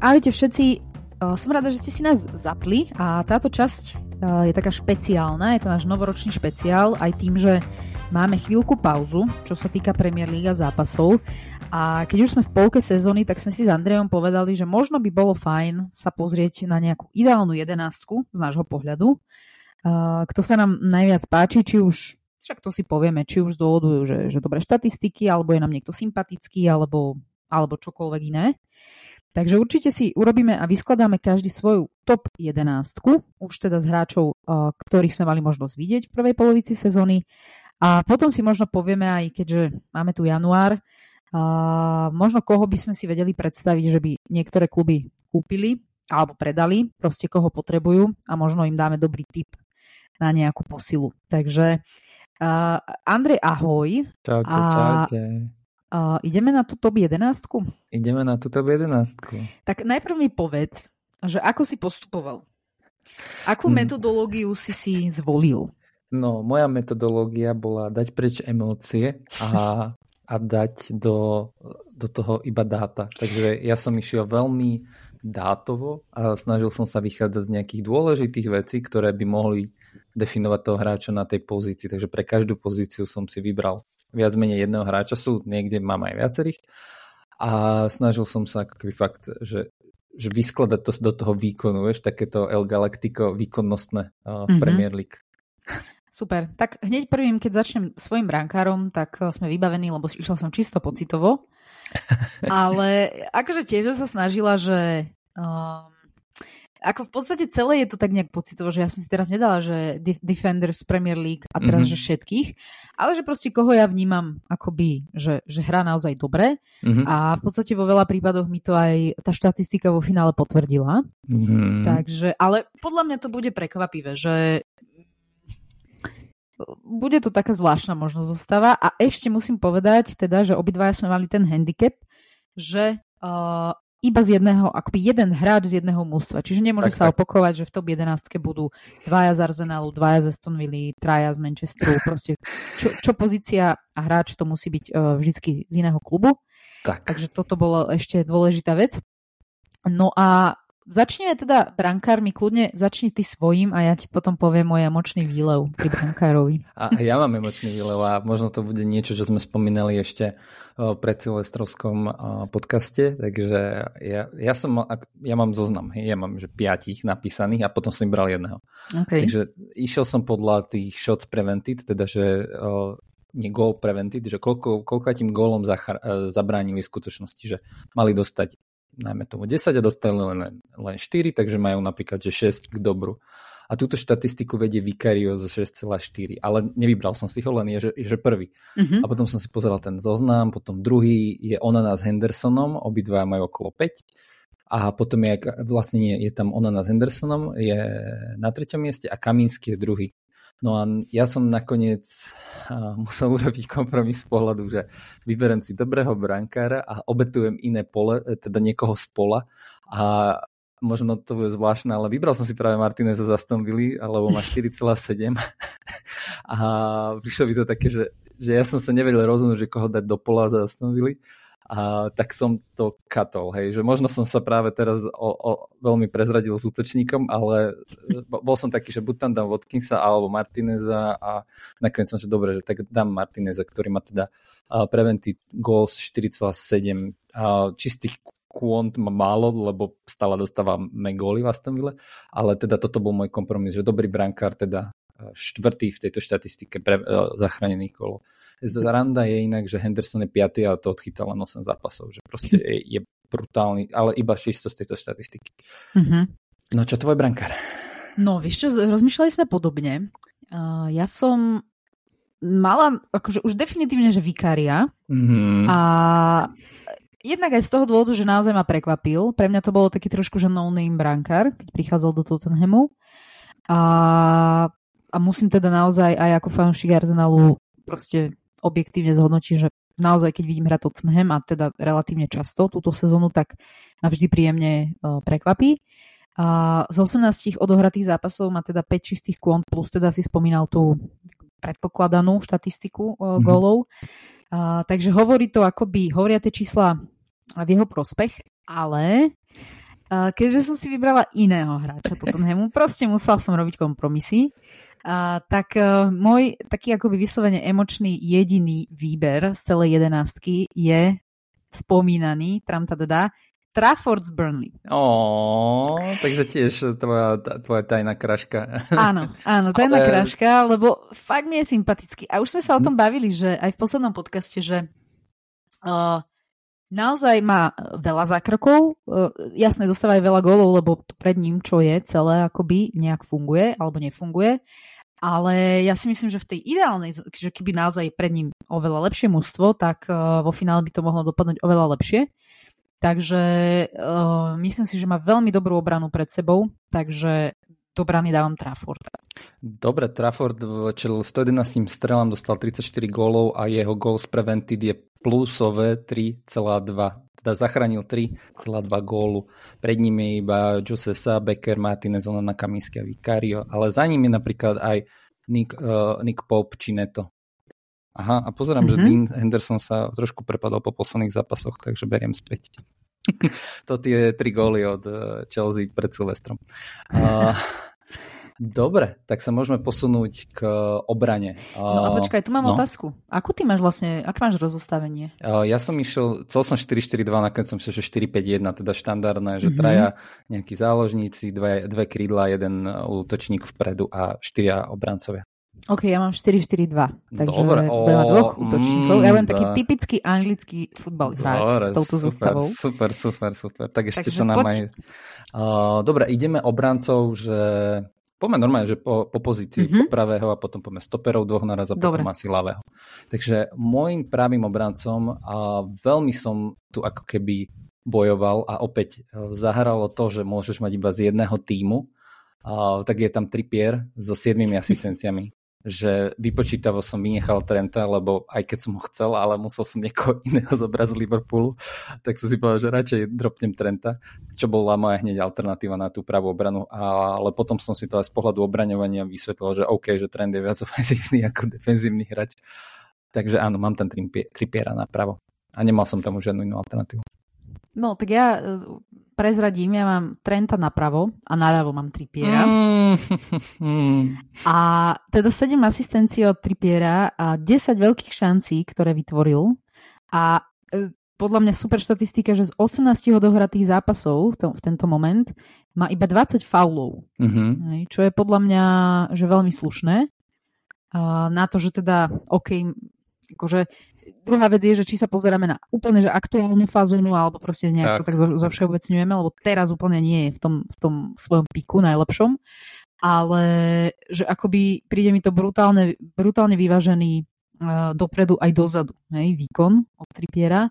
Ahojte všetci, som rada, že ste si nás zapli a táto časť je taká špeciálna, je to náš novoročný špeciál aj tým, že máme chvíľku pauzu, čo sa týka Premier League a zápasov. A keď už sme v polke sezóny, tak sme si s Andrejom povedali, že možno by bolo fajn sa pozrieť na nejakú ideálnu jedenástku z nášho pohľadu, kto sa nám najviac páči, či už však to si povieme, či už z dôvodu, že, že dobré štatistiky, alebo je nám niekto sympatický, alebo, alebo čokoľvek iné. Takže určite si urobíme a vyskladáme každý svoju top 11, už teda z hráčov, ktorých sme mali možnosť vidieť v prvej polovici sezóny. A potom si možno povieme aj, keďže máme tu január, možno koho by sme si vedeli predstaviť, že by niektoré kluby kúpili alebo predali, proste koho potrebujú a možno im dáme dobrý tip na nejakú posilu. Takže uh, Andrej, ahoj. Čaute, čaute. Uh, ideme na tú top 11? Ideme na tú top 11. Tak najprv mi povedz, že ako si postupoval? Akú hmm. metodológiu si si zvolil? No, moja metodológia bola dať preč emócie a, a dať do, do toho iba dáta. Takže ja som išiel veľmi dátovo a snažil som sa vychádzať z nejakých dôležitých vecí, ktoré by mohli definovať toho hráča na tej pozícii. Takže pre každú pozíciu som si vybral viac menej jedného hráča, sú niekde mám aj viacerých a snažil som sa ako keby fakt, že, že vyskladať to do toho výkonu, vieš, takéto El Galactico výkonnostné uh, mm-hmm. Premier League. Super. Tak hneď prvým, keď začnem svojim brankárom, tak sme vybavení, lebo išla som čisto pocitovo. Ale akože tiež sa snažila, že um, ako v podstate celé je to tak nejak pocitovo, že ja som si teraz nedala, že Defenders Premier League a teraz, mm-hmm. že všetkých, ale že proste koho ja vnímam akoby, že, že hrá naozaj dobre mm-hmm. a v podstate vo veľa prípadoch mi to aj tá štatistika vo finále potvrdila. Mm-hmm. Takže, ale podľa mňa to bude prekvapivé, že bude to taká zvláštna možnosť zostáva a ešte musím povedať teda, že obidvaja sme mali ten handicap, že uh, iba z jedného, akoby jeden hráč z jedného mústva. Čiže nemôže tak, sa tak. opakovať, že v top 11 budú dvaja z Arsenalu, dvaja z Aston Villa, traja z Manchesteru. Proste čo, čo pozícia a hráč to musí byť uh, vždycky z iného klubu. Tak. Takže toto bolo ešte dôležitá vec. No a Začneme teda brankármi, kľudne začni ty svojím a ja ti potom poviem môj emočný výlev pri brankárovi. A ja mám emočný výlev a možno to bude niečo, čo sme spomínali ešte pred Silvestrovskom podcaste, takže ja, ja, som, ja mám zoznam, ja mám že piatich napísaných a potom som im bral jedného. Okay. Takže išiel som podľa tých shots prevented, teda že nie goal prevented, že koľko, koľko tým gólom zabránili v skutočnosti, že mali dostať najmä tomu 10 a dostali len, len 4, takže majú napríklad že 6 k dobru. A túto štatistiku vedie Vicario zo 6,4, ale nevybral som si ho, len je, že, že prvý. Uh-huh. A potom som si pozeral ten zoznam, potom druhý je Onana s Hendersonom, obidva majú okolo 5. A potom je, vlastne nie, je tam Onana s Hendersonom, je na treťom mieste a Kamínsky je druhý. No a ja som nakoniec musel urobiť kompromis z pohľadu, že vyberem si dobrého brankára a obetujem iné pole, e, teda niekoho z pola. A možno to bude zvláštne, ale vybral som si práve Martineza za Aston alebo má 4,7 a prišlo by to také, že, že ja som sa nevedel rozhodnúť, že koho dať do pola za Aston a tak som to katol, hej, že možno som sa práve teraz o, o, veľmi prezradil s útočníkom, ale bol som taký, že buď tam dám Watkinsa alebo Martineza a nakoniec som, že dobre, že tak dám Martineza, ktorý má teda prevented goals 4,7 uh, čistých kvont má málo, lebo stále dostávame góly v Aston Ville, ale teda toto bol môj kompromis, že dobrý brankár, teda štvrtý v tejto štatistike pre uh, zachránených golov. Randa je inak, že Henderson je 5. ale to odchytal len 8 zápasov, že proste je, je brutálny, ale iba čisto z tejto štatistiky. Mm-hmm. No čo tvoj brankár? No vieš čo, rozmýšľali sme podobne. Uh, ja som mala akože už definitívne, že vikária mm-hmm. a jednak aj z toho dôvodu, že naozaj ma prekvapil. Pre mňa to bolo taký trošku, že no-name brankár, keď prichádzal do Tottenhamu. A, a musím teda naozaj aj ako fanúšik Arsenalu proste objektívne zhodnotí, že naozaj, keď vidím hrať Tottenham a teda relatívne často túto sezónu, tak ma vždy príjemne uh, prekvapí. A z 18 odohratých zápasov má teda 5 čistých kvont, plus teda si spomínal tú predpokladanú štatistiku mm-hmm. gólov. Uh, takže hovorí to akoby, hovoria tie čísla v jeho prospech, ale keďže som si vybrala iného hráča Tottenhamu, proste musel som robiť kompromisy. A, tak uh, môj taký akoby vyslovene emočný jediný výber z celej jedenáctky je spomínaný, tramtadada, Trafford z Burnley. Ó, takže tiež tvoja, tvoja tajná kraška. Áno, áno, tajná Ale... kraška, lebo fakt mi je sympatický. A už sme sa o tom bavili, že aj v poslednom podcaste, že uh, naozaj má veľa zákrokov, uh, jasne dostáva aj veľa gólov, lebo pred ním, čo je celé, akoby nejak funguje alebo nefunguje. Ale ja si myslím, že v tej ideálnej, že keby naozaj pred ním oveľa lepšie mužstvo, tak uh, vo finále by to mohlo dopadnúť oveľa lepšie. Takže uh, myslím si, že má veľmi dobrú obranu pred sebou, takže do brany dávam Trafforda. Dobre, Trafford čelil 111 strelám, dostal 34 gólov a jeho gól z Prevented je plusové 3,2 teda zachránil 3,2 gólu. Pred ním je iba Josesa, Becker, Martinez, Onana, Kaminsky a Vicario, ale za ním je napríklad aj Nick, uh, Nick Pope či Neto. Aha, a pozerám, mm-hmm. že mhm. Dean Henderson sa trošku prepadol po posledných zápasoch, takže beriem späť. to tie tri góly od eh, Chelsea pred Silvestrom. Uh, Dobre, tak sa môžeme posunúť k obrane. No a počkaj, tu mám no. otázku. Ako ty máš vlastne, aké máš rozostavenie? Ja som išiel, cel som 4-4-2, nakoniec som išiel, že 4-5-1, teda štandardné, že mm-hmm. traja nejakí záložníci, dve, dve krídla, jeden útočník vpredu a štyria obrancovia. OK, ja mám 4-4-2, takže Dobre, o, budem dvoch útočníkov. Mm, ja budem taký typický anglický futbal hráč Dobre, s touto super, zostavou. Super, super, super. Tak ešte takže sa nám poď... aj... Uh, dobre, ideme obrancov, že Poďme normálne, že po, po pozícii mm-hmm. po pravého a potom poďme stoperov dvoch naraz a Dobre. potom asi ľavého. Takže môjim pravým obrancom a veľmi som tu ako keby bojoval a opäť e, zahralo to, že môžeš mať iba z jedného týmu, a, tak je tam Trippier so siedmými asistenciami že vypočítavo som vynechal Trenta, lebo aj keď som ho chcel, ale musel som niekoho iného zobrať z Liverpoolu, tak som si povedal, že radšej dropnem Trenta, čo bola moja hneď alternatíva na tú pravú obranu, ale potom som si to aj z pohľadu obraňovania vysvetlil, že OK, že Trent je viac ofenzívny ako defenzívny hráč. Takže áno, mám tam Trippiera napravo. A nemal som tam už žiadnu inú alternatívu. No, tak ja prezradím, ja mám Trenta napravo a naľavo mám Trippiera. Mm. a teda 7 asistencií od Trippiera a 10 veľkých šancí, ktoré vytvoril. A e, podľa mňa super štatistika, že z 18 odohratých zápasov v, to, v tento moment má iba 20 faulov. Mm-hmm. Čo je podľa mňa že veľmi slušné. Na to, že teda, OK, akože druhá vec je, že či sa pozeráme na úplne že aktuálnu fazónu alebo proste nejak tak. to tak zo, všeobecňujeme, lebo teraz úplne nie je v tom, v tom svojom piku najlepšom, ale že akoby príde mi to brutálne, brutálne vyvážený uh, dopredu aj dozadu, hej, výkon od Trippiera.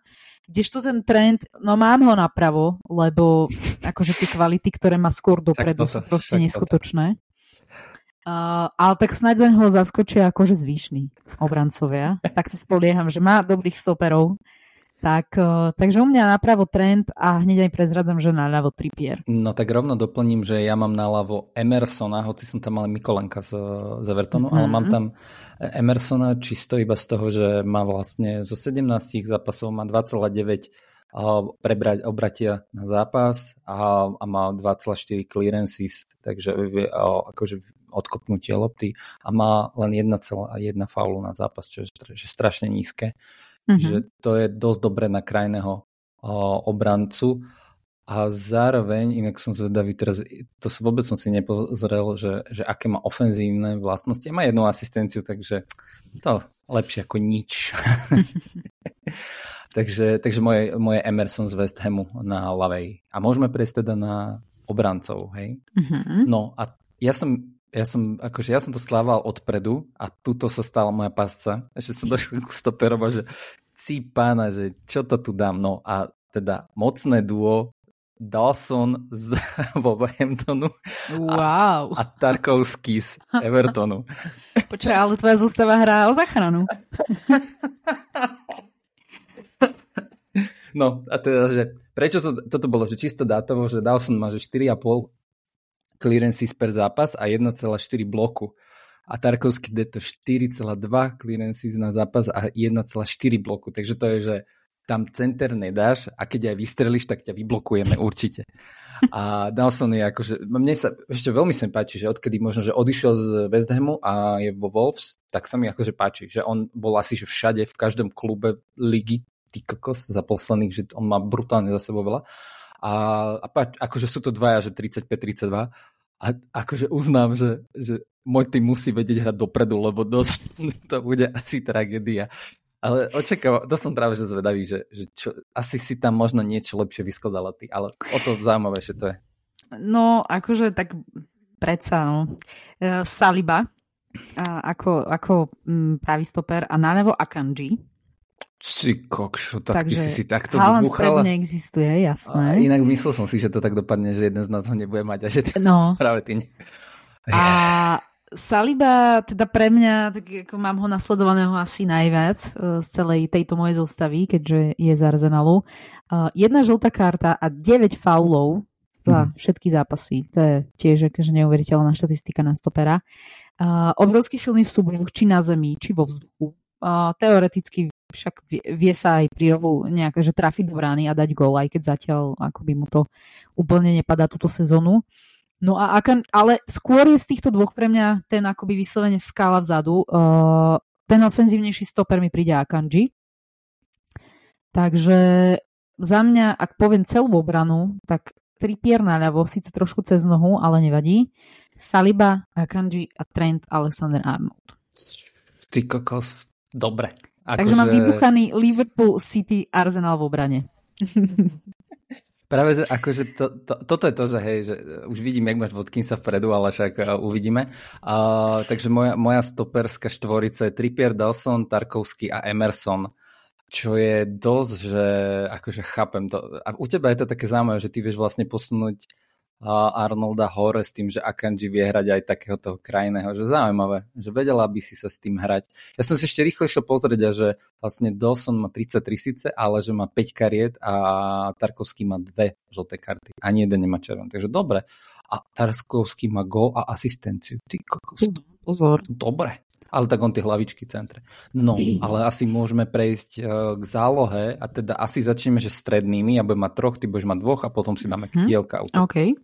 Kdežto ten trend, no mám ho napravo, lebo akože tie kvality, ktoré má skôr dopredu, sú proste neskutočné. Uh, ale tak snáď za ho zaskočia akože zvyšní obrancovia. Tak sa spolieham, že má dobrých stoperov. Tak, uh, takže u mňa napravo trend a hneď aj prezradzam, že naľavo Trippier. No tak rovno doplním, že ja mám naľavo Emersona, hoci som tam mal Mikolenka z, z Evertonu, mm-hmm. ale mám tam Emersona čisto iba z toho, že má vlastne zo 17 zápasov má 2,9 prebrať obratia na zápas a, a má 2,4 clearances, takže akože odkopnutie lopty a má len 1,1 faulu na zápas, čo je strašne nízke. Mm-hmm. Že to je dosť dobré na krajného obrancu. A zároveň, inak som zvedavý teraz, to vôbec som si nepozrel, že, že aké má ofenzívne vlastnosti. Má jednu asistenciu, takže to lepšie ako nič. Takže, takže moje, moje Emerson z West Hamu na ľavej. A môžeme prejsť teda na obrancov, hej? Mm-hmm. No a ja som, ja som, akože ja som to slával odpredu a tuto sa stala moja pasca. Ešte som došiel k stoperom a že si pána, že čo to tu dám? No a teda mocné duo Dawson z Wolverhamptonu wow. a, a Tarkovský z Evertonu. Počkaj, ale tvoja zostava hrá o záchranu. No a teda, že prečo to, toto bolo, že čisto dátovo, že Dawson má že 4,5 clearances per zápas a 1,4 bloku. A Tarkovský to 4,2 clearances na zápas a 1,4 bloku. Takže to je, že tam center nedáš a keď aj vystrelíš, tak ťa vyblokujeme určite. A Dawson je akože, mne sa ešte veľmi sa mi páči, že odkedy možno, že odišiel z West Hamu a je vo Wolves, tak sa mi akože páči, že on bol asi že všade, v každom klube ligy, ty kokos, za posledných, že on má brutálne za sebou veľa. A, a akože sú to dvaja, že 35-32 a akože uznám, že, že môj tým musí vedieť hrať dopredu, lebo dosť, to bude asi tragédia. Ale očakávam, to som práve že zvedavý, že, že čo, asi si tam možno niečo lepšie vyskladala ty, ale o to zaujímavé, že to je. No, akože tak predsa, no. E, Saliba ako, ako m, pravý stoper a nalevo Akanji. Si kokšo, tak Takže ty si si takto Haaland vybuchala. neexistuje, jasné. A inak myslel som si, že to tak dopadne, že jeden z nás ho nebude mať a že ty, no. práve ty nie. A Saliba, teda pre mňa, tak ako mám ho nasledovaného asi najviac uh, z celej tejto mojej zostavy, keďže je z Arsenalu. Uh, jedna žltá karta a 9 faulov za mm. všetky zápasy. To je tiež akože neuveriteľná štatistika na stopera. Uh, obrovský silný v súbojoch, či na zemi, či vo vzduchu. Uh, teoreticky však vie, vie sa aj pri rovu nejak, že trafiť do brány a dať gól, aj keď zatiaľ akoby mu to úplne nepadá túto sezónu. No a aká, ale skôr je z týchto dvoch pre mňa ten akoby vyslovene v skála vzadu. Uh, ten ofenzívnejší stoper mi príde Akanji. Takže za mňa, ak poviem celú obranu, tak Trippier naľavo, síce trošku cez nohu, ale nevadí. Saliba, Akanji a Trent Alexander-Arnold. Ty kokos, dobre. Ako Takže že... mám vybuchaný Liverpool City Arsenal v obrane. Práve, že akože to, to, toto je to, že hej, že už vidím, jak máš sa vpredu, ale však uh, uvidíme. Uh, takže moja, moja stoperská štvorica je Trippier, Dawson, Tarkovský a Emerson čo je dosť, že akože chápem to. A u teba je to také zaujímavé, že ty vieš vlastne posunúť Arnolda hore s tým, že Akanji vie hrať aj takého toho krajného, že zaujímavé, že vedela by si sa s tým hrať. Ja som si ešte rýchlo išiel pozrieť, že vlastne Dawson má 33 síce, ale že má 5 kariet a Tarkovský má dve žlté karty. Ani jeden nemá červený. Takže dobre. A Tarkovský má gol a asistenciu. Ty kokos. Pozor. Dobre ale tak on tie hlavičky centre. No, ale asi môžeme prejsť uh, k zálohe a teda asi začneme, že strednými, ja budem mať troch, ty budeš mať dvoch a potom si dáme hmm. kielka. OK.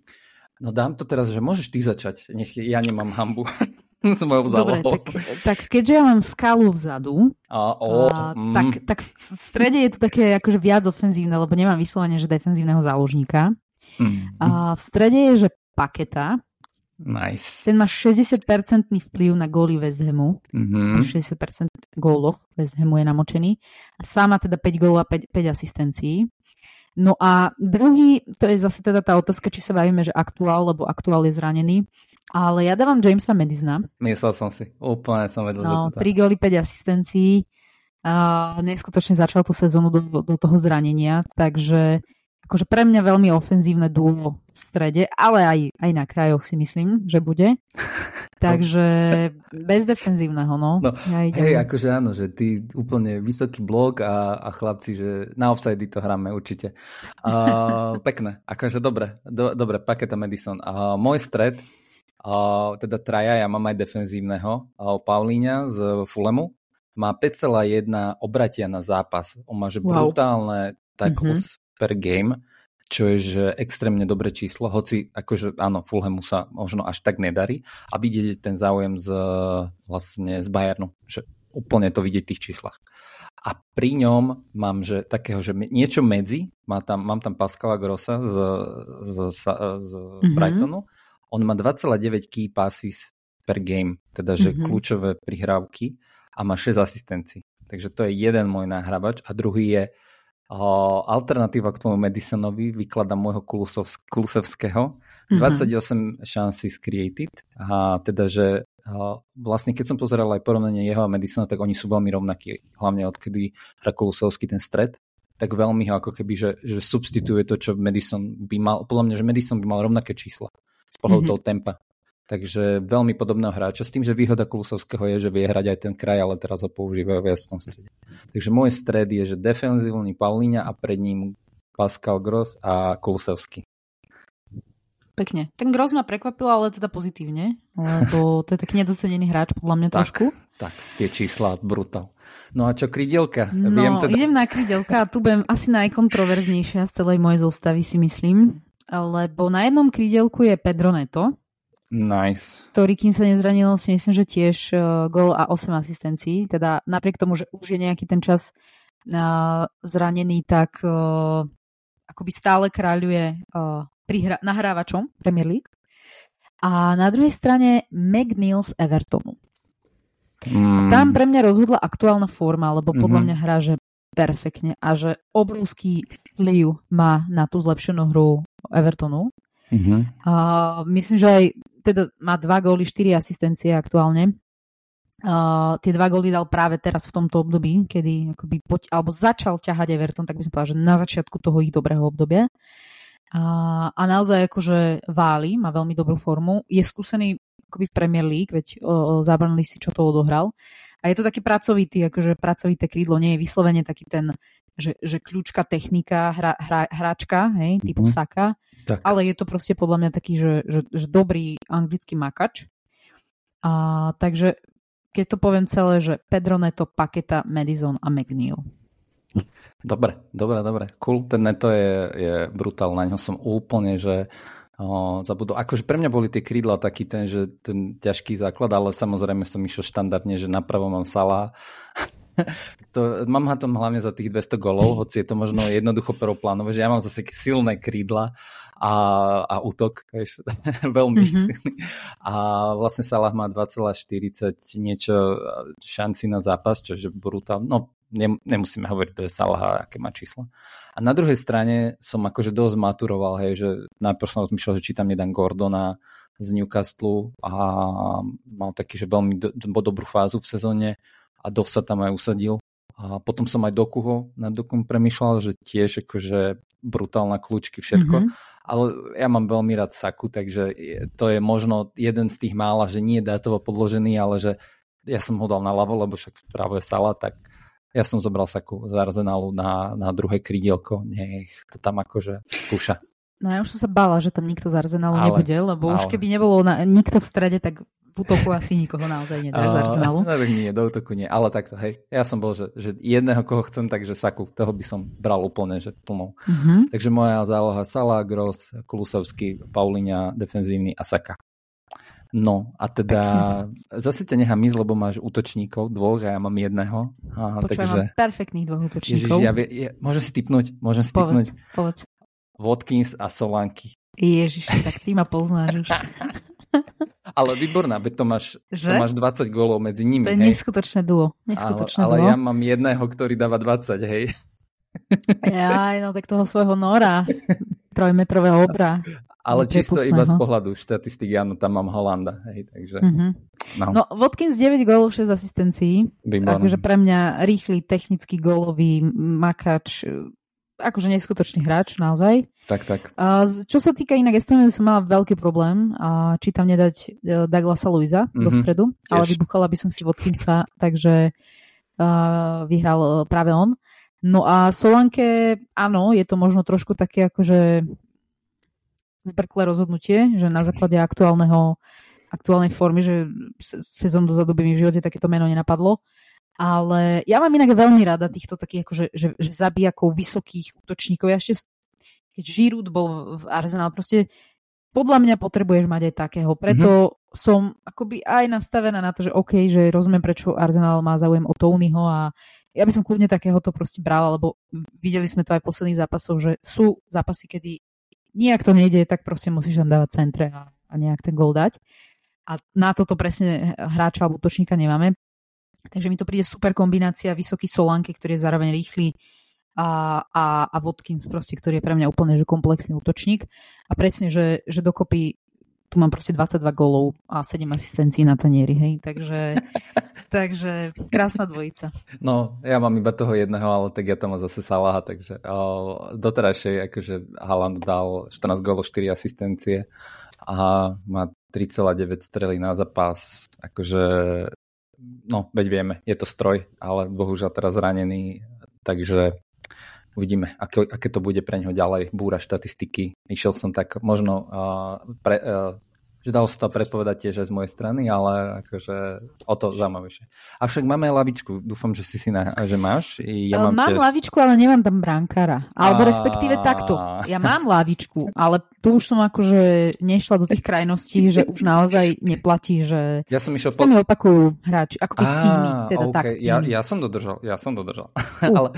No dám to teraz, že môžeš ty začať, nech ja nemám hambu. s mojou Dobre, tak, tak keďže ja mám skalu vzadu, a, o, a, mm. tak, tak v strede je to také akože viac ofenzívne, lebo nemám vyslovene, že defenzívneho záložníka. Mm. A v strede je, že paketa, Nice. Ten má 60% vplyv na góly West Hamu. Mm-hmm. 60% góloch West Hamu je namočený. A sám má teda 5 gólov a 5, 5 asistencií. No a druhý, to je zase teda tá otázka, či sa bavíme, že aktuál, lebo aktuál je zranený. Ale ja dávam Jamesa Medizna. Myslel som si, úplne som vedel. No, 3 góly, 5 asistencií. A neskutočne začal tú sezónu do, do toho zranenia, takže akože pre mňa veľmi ofenzívne duo v strede, ale aj, aj na krajoch si myslím, že bude. Takže bez defenzívneho, no. no ja idem. Hej, akože áno, že ty úplne vysoký blok a, a chlapci, že na offside to hráme určite. Uh, pekné, akože dobre, do, dobre, Paketa Madison. Uh, môj stred, uh, teda traja, ja mám aj defenzívneho, uh, Paulíňa z Fulemu, má 5,1 obratia na zápas. On má že wow. brutálne tackles, mm-hmm per game, čo je že extrémne dobré číslo, hoci akože áno, Fulhamu sa možno až tak nedarí a vidieť ten záujem z, vlastne z Bayernu, že úplne to vidieť v tých číslach. A pri ňom mám že takého, že niečo medzi, má tam, mám tam Pascala Grossa z, z, z, z mm-hmm. Brightonu, on má 2,9 key passes per game, teda že mm-hmm. kľúčové prihrávky a má 6 asistencií. Takže to je jeden môj náhrabač a druhý je alternatíva k tomu Medisonovi vykladám môjho Kulusevského. 28 mm-hmm. chances created. A teda, že vlastne keď som pozeral aj porovnanie jeho a Madisona, tak oni sú veľmi rovnakí. Hlavne odkedy hra Kulusevský ten stred tak veľmi ho ako keby, že, že substituje to, čo Madison by mal. Podľa mňa, že Madison by mal rovnaké čísla z pohľadu mm-hmm. toho tempa. Takže veľmi podobného hráča. S tým, že výhoda Kulusovského je, že vie hrať aj ten kraj, ale teraz ho používajú viac v tom strede. Takže môj stred je, že defenzívny Paulíňa a pred ním Pascal Gross a Kulusevský. Pekne. Ten Gross ma prekvapil, ale teda pozitívne, lebo to je taký nedocenený hráč podľa mňa tak. trošku. Tak, tie čísla, brutál. No a čo krydielka? No, Viem teda... idem na krydielka a tu budem asi najkontroverznejšia z celej mojej zostavy si myslím, lebo na jednom krydielku je Pedro Neto, Nice. Ktorý, kým sa nezranil, si myslím, že tiež uh, gol a 8 asistencií. Teda napriek tomu, že už je nejaký ten čas uh, zranený, tak uh, akoby stále kráľuje uh, prihra- nahrávačom Premier League. A na druhej strane McNeil z Evertonu. Mm. A tam pre mňa rozhodla aktuálna forma, lebo podľa mm-hmm. mňa hrá, že perfektne a že obrovský vplyv má na tú zlepšenú hru Evertonu. Mm-hmm. A myslím, že aj teda má dva góly, štyri asistencie aktuálne. Uh, tie dva góly dal práve teraz v tomto období, kedy akoby poď, alebo začal ťahať Everton, tak by som povedal, že na začiatku toho ich dobrého obdobia. Uh, a naozaj akože Váli má veľmi dobrú formu. Je skúsený akoby v Premier League, veď zabrali si, čo to odohral. A je to taký pracovitý, akože pracovité krídlo, nie je vyslovene taký ten, že, že kľúčka technika, hra, hra, hráčka, hej, typu mm-hmm. Saka, tak. Ale je to proste podľa mňa taký, že, že, že dobrý anglický makač. A, takže keď to poviem celé, že Pedro Neto, Paketa, Madison a McNeil. Dobre, dobre, dobre. Cool, ten Neto je, je brutál, na ňo som úplne, že o, zabudol. Akože pre mňa boli tie krídla taký ten, že ten ťažký základ, ale samozrejme som išiel štandardne, že napravo mám Sala. to, mám ha tom hlavne za tých 200 golov, hoci je to možno jednoducho prvoplánové, že ja mám zase silné krídla a, a útok, vieš, veľmi mm-hmm. A vlastne Salah má 2,40 niečo šanci na zápas, čo je brutál. No, nemusíme hovoriť bez Salaha, aké má čísla. A na druhej strane som akože dosť maturoval, hej, že najprv som rozmýšľal, že či tam jeden Gordona z Newcastle a mal taký, že veľmi do, do, dobrú fázu v sezóne a dosť sa tam aj usadil. A potom som aj Dokuho, na Dokum premyšľal, že tiež akože brutálna kľúčky, všetko. Mm-hmm ale ja mám veľmi rád Saku, takže to je možno jeden z tých mála, že nie je dátovo podložený, ale že ja som ho dal na ľavo, lebo však práve je Sala, tak ja som zobral Saku z Arsenalu na, na druhé krídielko, nech to tam akože skúša. No ja už som sa bála, že tam nikto z Arsenalu ale, nebude, lebo ale. už keby nebolo na, nikto v strede, tak v útoku asi nikoho naozaj nedá z Arsenalu. No, nie, do útoku nie, ale takto, hej. Ja som bol, že, že jedného, koho chcem, takže Saku, toho by som bral úplne, že plnou. Mm-hmm. Takže moja záloha Salah, Gross, Klusovský, Paulinia, defenzívny a Saka. No a teda Pekne. zase ťa nechám ísť, lebo máš útočníkov dvoch a ja mám jedného. A, takže... mám perfektných dvoch útočníkov. Ježiš, ja vie, ja, môžem si typnúť? Môžem si povedz, typnúť? Povedz. Watkins a Solanky. Ježiš, tak ty ma poznáš už. Ale výborná, veď to máš, to máš 20 gólov medzi nimi. To je hej. neskutočné duo. Neskutočné ale, duo. ale ja mám jedného, ktorý dáva 20, hej. Jaj, no tak toho svojho Nora, trojmetrového obra. Ale čisto iba z pohľadu štatistik, áno, tam mám Holanda, hej, takže... Mm-hmm. No. no, Watkins 9 gólov, 6 asistencií. Výborné. Takže pre mňa rýchly, technický gólový makač, akože neskutočný hráč, naozaj. Tak, tak. A čo sa týka inak Estonie, som mala veľký problém, a či tam nedať e, Douglasa Luisa mm-hmm. do mhm. stredu, Tiež. ale vybuchala by som si Watkinsa, takže uh, vyhral e, práve on. No a Solanke, áno, je to možno trošku také akože zbrklé rozhodnutie, že na základe aktuálneho aktuálnej formy, že sezón dozadu by mi v živote takéto meno nenapadlo. Ale ja mám inak veľmi rada týchto takých akože, že, že zabijakov vysokých útočníkov. Ja ešte, keď Žirút bol v Arsenal, proste podľa mňa potrebuješ mať aj takého. Preto mm-hmm. som akoby aj nastavená na to, že OK, že rozumiem, prečo Arsenal má záujem o Tonyho a ja by som kľudne takéhoto proste brala, lebo videli sme to aj v posledných zápasoch, že sú zápasy, kedy nejak to nejde, tak proste musíš tam dávať centre a, a nejak ten gol dať. A na toto presne hráča alebo útočníka nemáme. Takže mi to príde super kombinácia vysoký Solanke, ktorý je zároveň rýchly a, a, a Watkins proste, ktorý je pre mňa úplne že komplexný útočník. A presne, že, že dokopy tu mám proste 22 golov a 7 asistencií na tanieri, hej. Takže, takže krásna dvojica. No, ja mám iba toho jedného, ale tak ja tam mám zase Salaha, takže o, doterajšej akože Haaland dal 14 golov, 4 asistencie a má 3,9 strely na zápas. Akože no, veď vieme, je to stroj, ale bohužiaľ teraz zranený, takže uvidíme, aké, aké to bude pre neho ďalej, búra štatistiky. Išiel som tak možno uh, pre, uh, že dalo sa to predpovedať tiež aj z mojej strany, ale akože o to zaujímavejšie. Avšak máme lavičku, dúfam, že si si na, že máš. Ja mám mám tiež... lavičku, ale nemám tam brankára. Alebo a... respektíve takto. Ja mám lavičku, ale tu už som akože nešla do tých krajností, že už naozaj neplatí, že ja som išiel mi opakujú hráči, ako týmy, teda okay. tak. Ja, ja som dodržal, ja som dodržal. Uh, ale,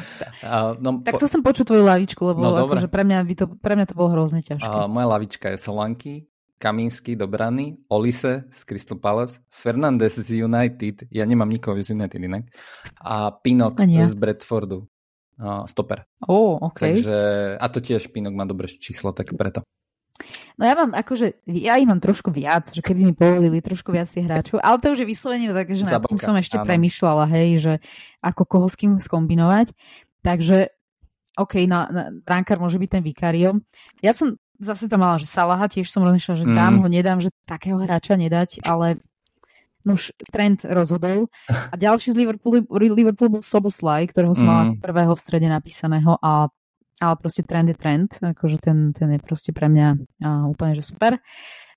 uh, no, tak to po... som počul tvoju lavičku, lebo no, akože pre mňa, to, pre mňa to bolo hrozne ťažké. Uh, moja lavička je Solanky, Kaminsky do brany, Olise z Crystal Palace, Fernandez z United, ja nemám nikoho z United inak, a Pinok z Bradfordu, uh, stoper. Oh, okay. Takže, a to tiež Pinok má dobré číslo, tak preto. No ja mám akože, ja ich mám trošku viac, že keby mi povolili trošku viac tých hráčov, ale to už je vyslovene tak, že nad tým som ešte áno. premyšľala, hej, že ako koho s kým skombinovať. Takže, OK, na, na bránkar môže byť ten Vikario. Ja som zase tam mala, že Salaha, tiež som rozmýšľala, že tam mm. ho nedám, že takého hráča nedať, ale už trend rozhodol. A ďalší z Liverpoolu, Liverpool bol Soboslaj, ktorého som mm. mala prvého v strede napísaného a ale proste trend je trend, akože ten, ten je proste pre mňa a, úplne, že super.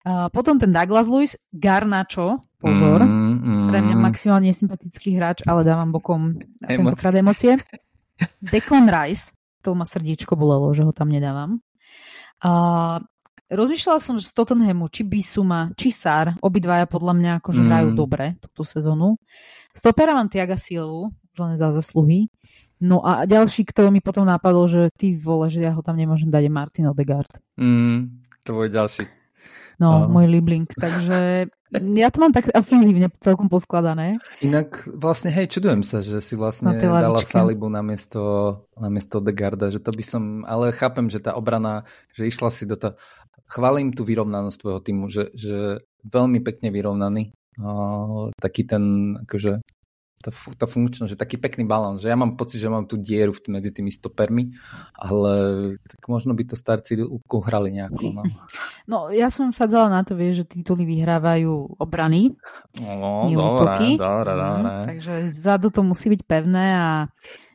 A, potom ten Douglas Lewis, Garnacho, pozor, mm, mm. pre mňa maximálne nesympatický hráč, ale dávam bokom tentokrát emócie. Declan Rice, to ma srdíčko bolelo, že ho tam nedávam. Rozmýšľala som z Tottenhamu, či Bisuma, či Sar, obidvaja podľa mňa akože mm. hrajú dobre túto sezónu. Stopera mám Tiaga Silvu, už len za zasluhy. No a ďalší, kto mi potom napadol, že ty vole, že ja ho tam nemôžem dať, je Martin Odegaard. Mm, tvoj ďalší. No, uh. môj libling. Takže ja to mám tak ofenzívne celkom poskladané. Inak vlastne, hej, čudujem sa, že si vlastne na dala Salibu na miesto, na miesto Odegarda, že to by som, ale chápem, že tá obrana, že išla si do toho. Chválim tú vyrovnanosť tvojho týmu, že, že veľmi pekne vyrovnaný. Uh, taký ten, akože tá, tá funkčnosť, že taký pekný balans, že ja mám pocit, že mám tú dieru medzi tými stopermi, ale tak možno by to starci uhrali nejako. No. no ja som sadzala na to, vieš, že tituly vyhrávajú obrany. No, dobre, dobre, mhm, dobre. takže vzadu to musí byť pevné a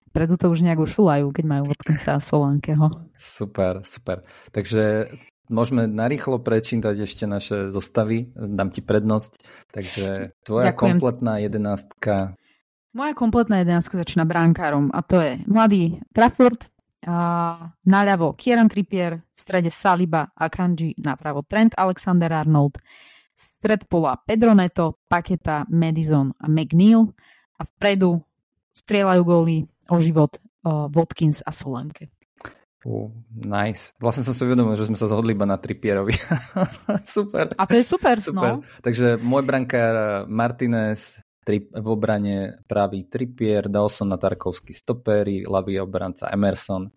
predu to už nejak ušulajú, keď majú Watkinsa a Solankeho. Super, super. Takže Môžeme narýchlo prečítať ešte naše zostavy, dám ti prednosť. Takže tvoja Ďakujem. kompletná jedenástka moja kompletná jedenáctka začína bránkárom a to je mladý Trafford, a naľavo Kieran Trippier, v strede Saliba a Kanji, napravo Trent Alexander-Arnold, stred pola Pedro Neto, Paketa, Madison a McNeil a vpredu strieľajú góly o život uh, Watkins a Solanke. Uh, nice. Vlastne som si uvedomil, že sme sa zhodli iba na Trippierovi. super. A to je super, super. no. Takže môj brankár Martinez, tri, v obrane pravý Trippier, Dawson na Tarkovský stopery, ľavý obranca Emerson,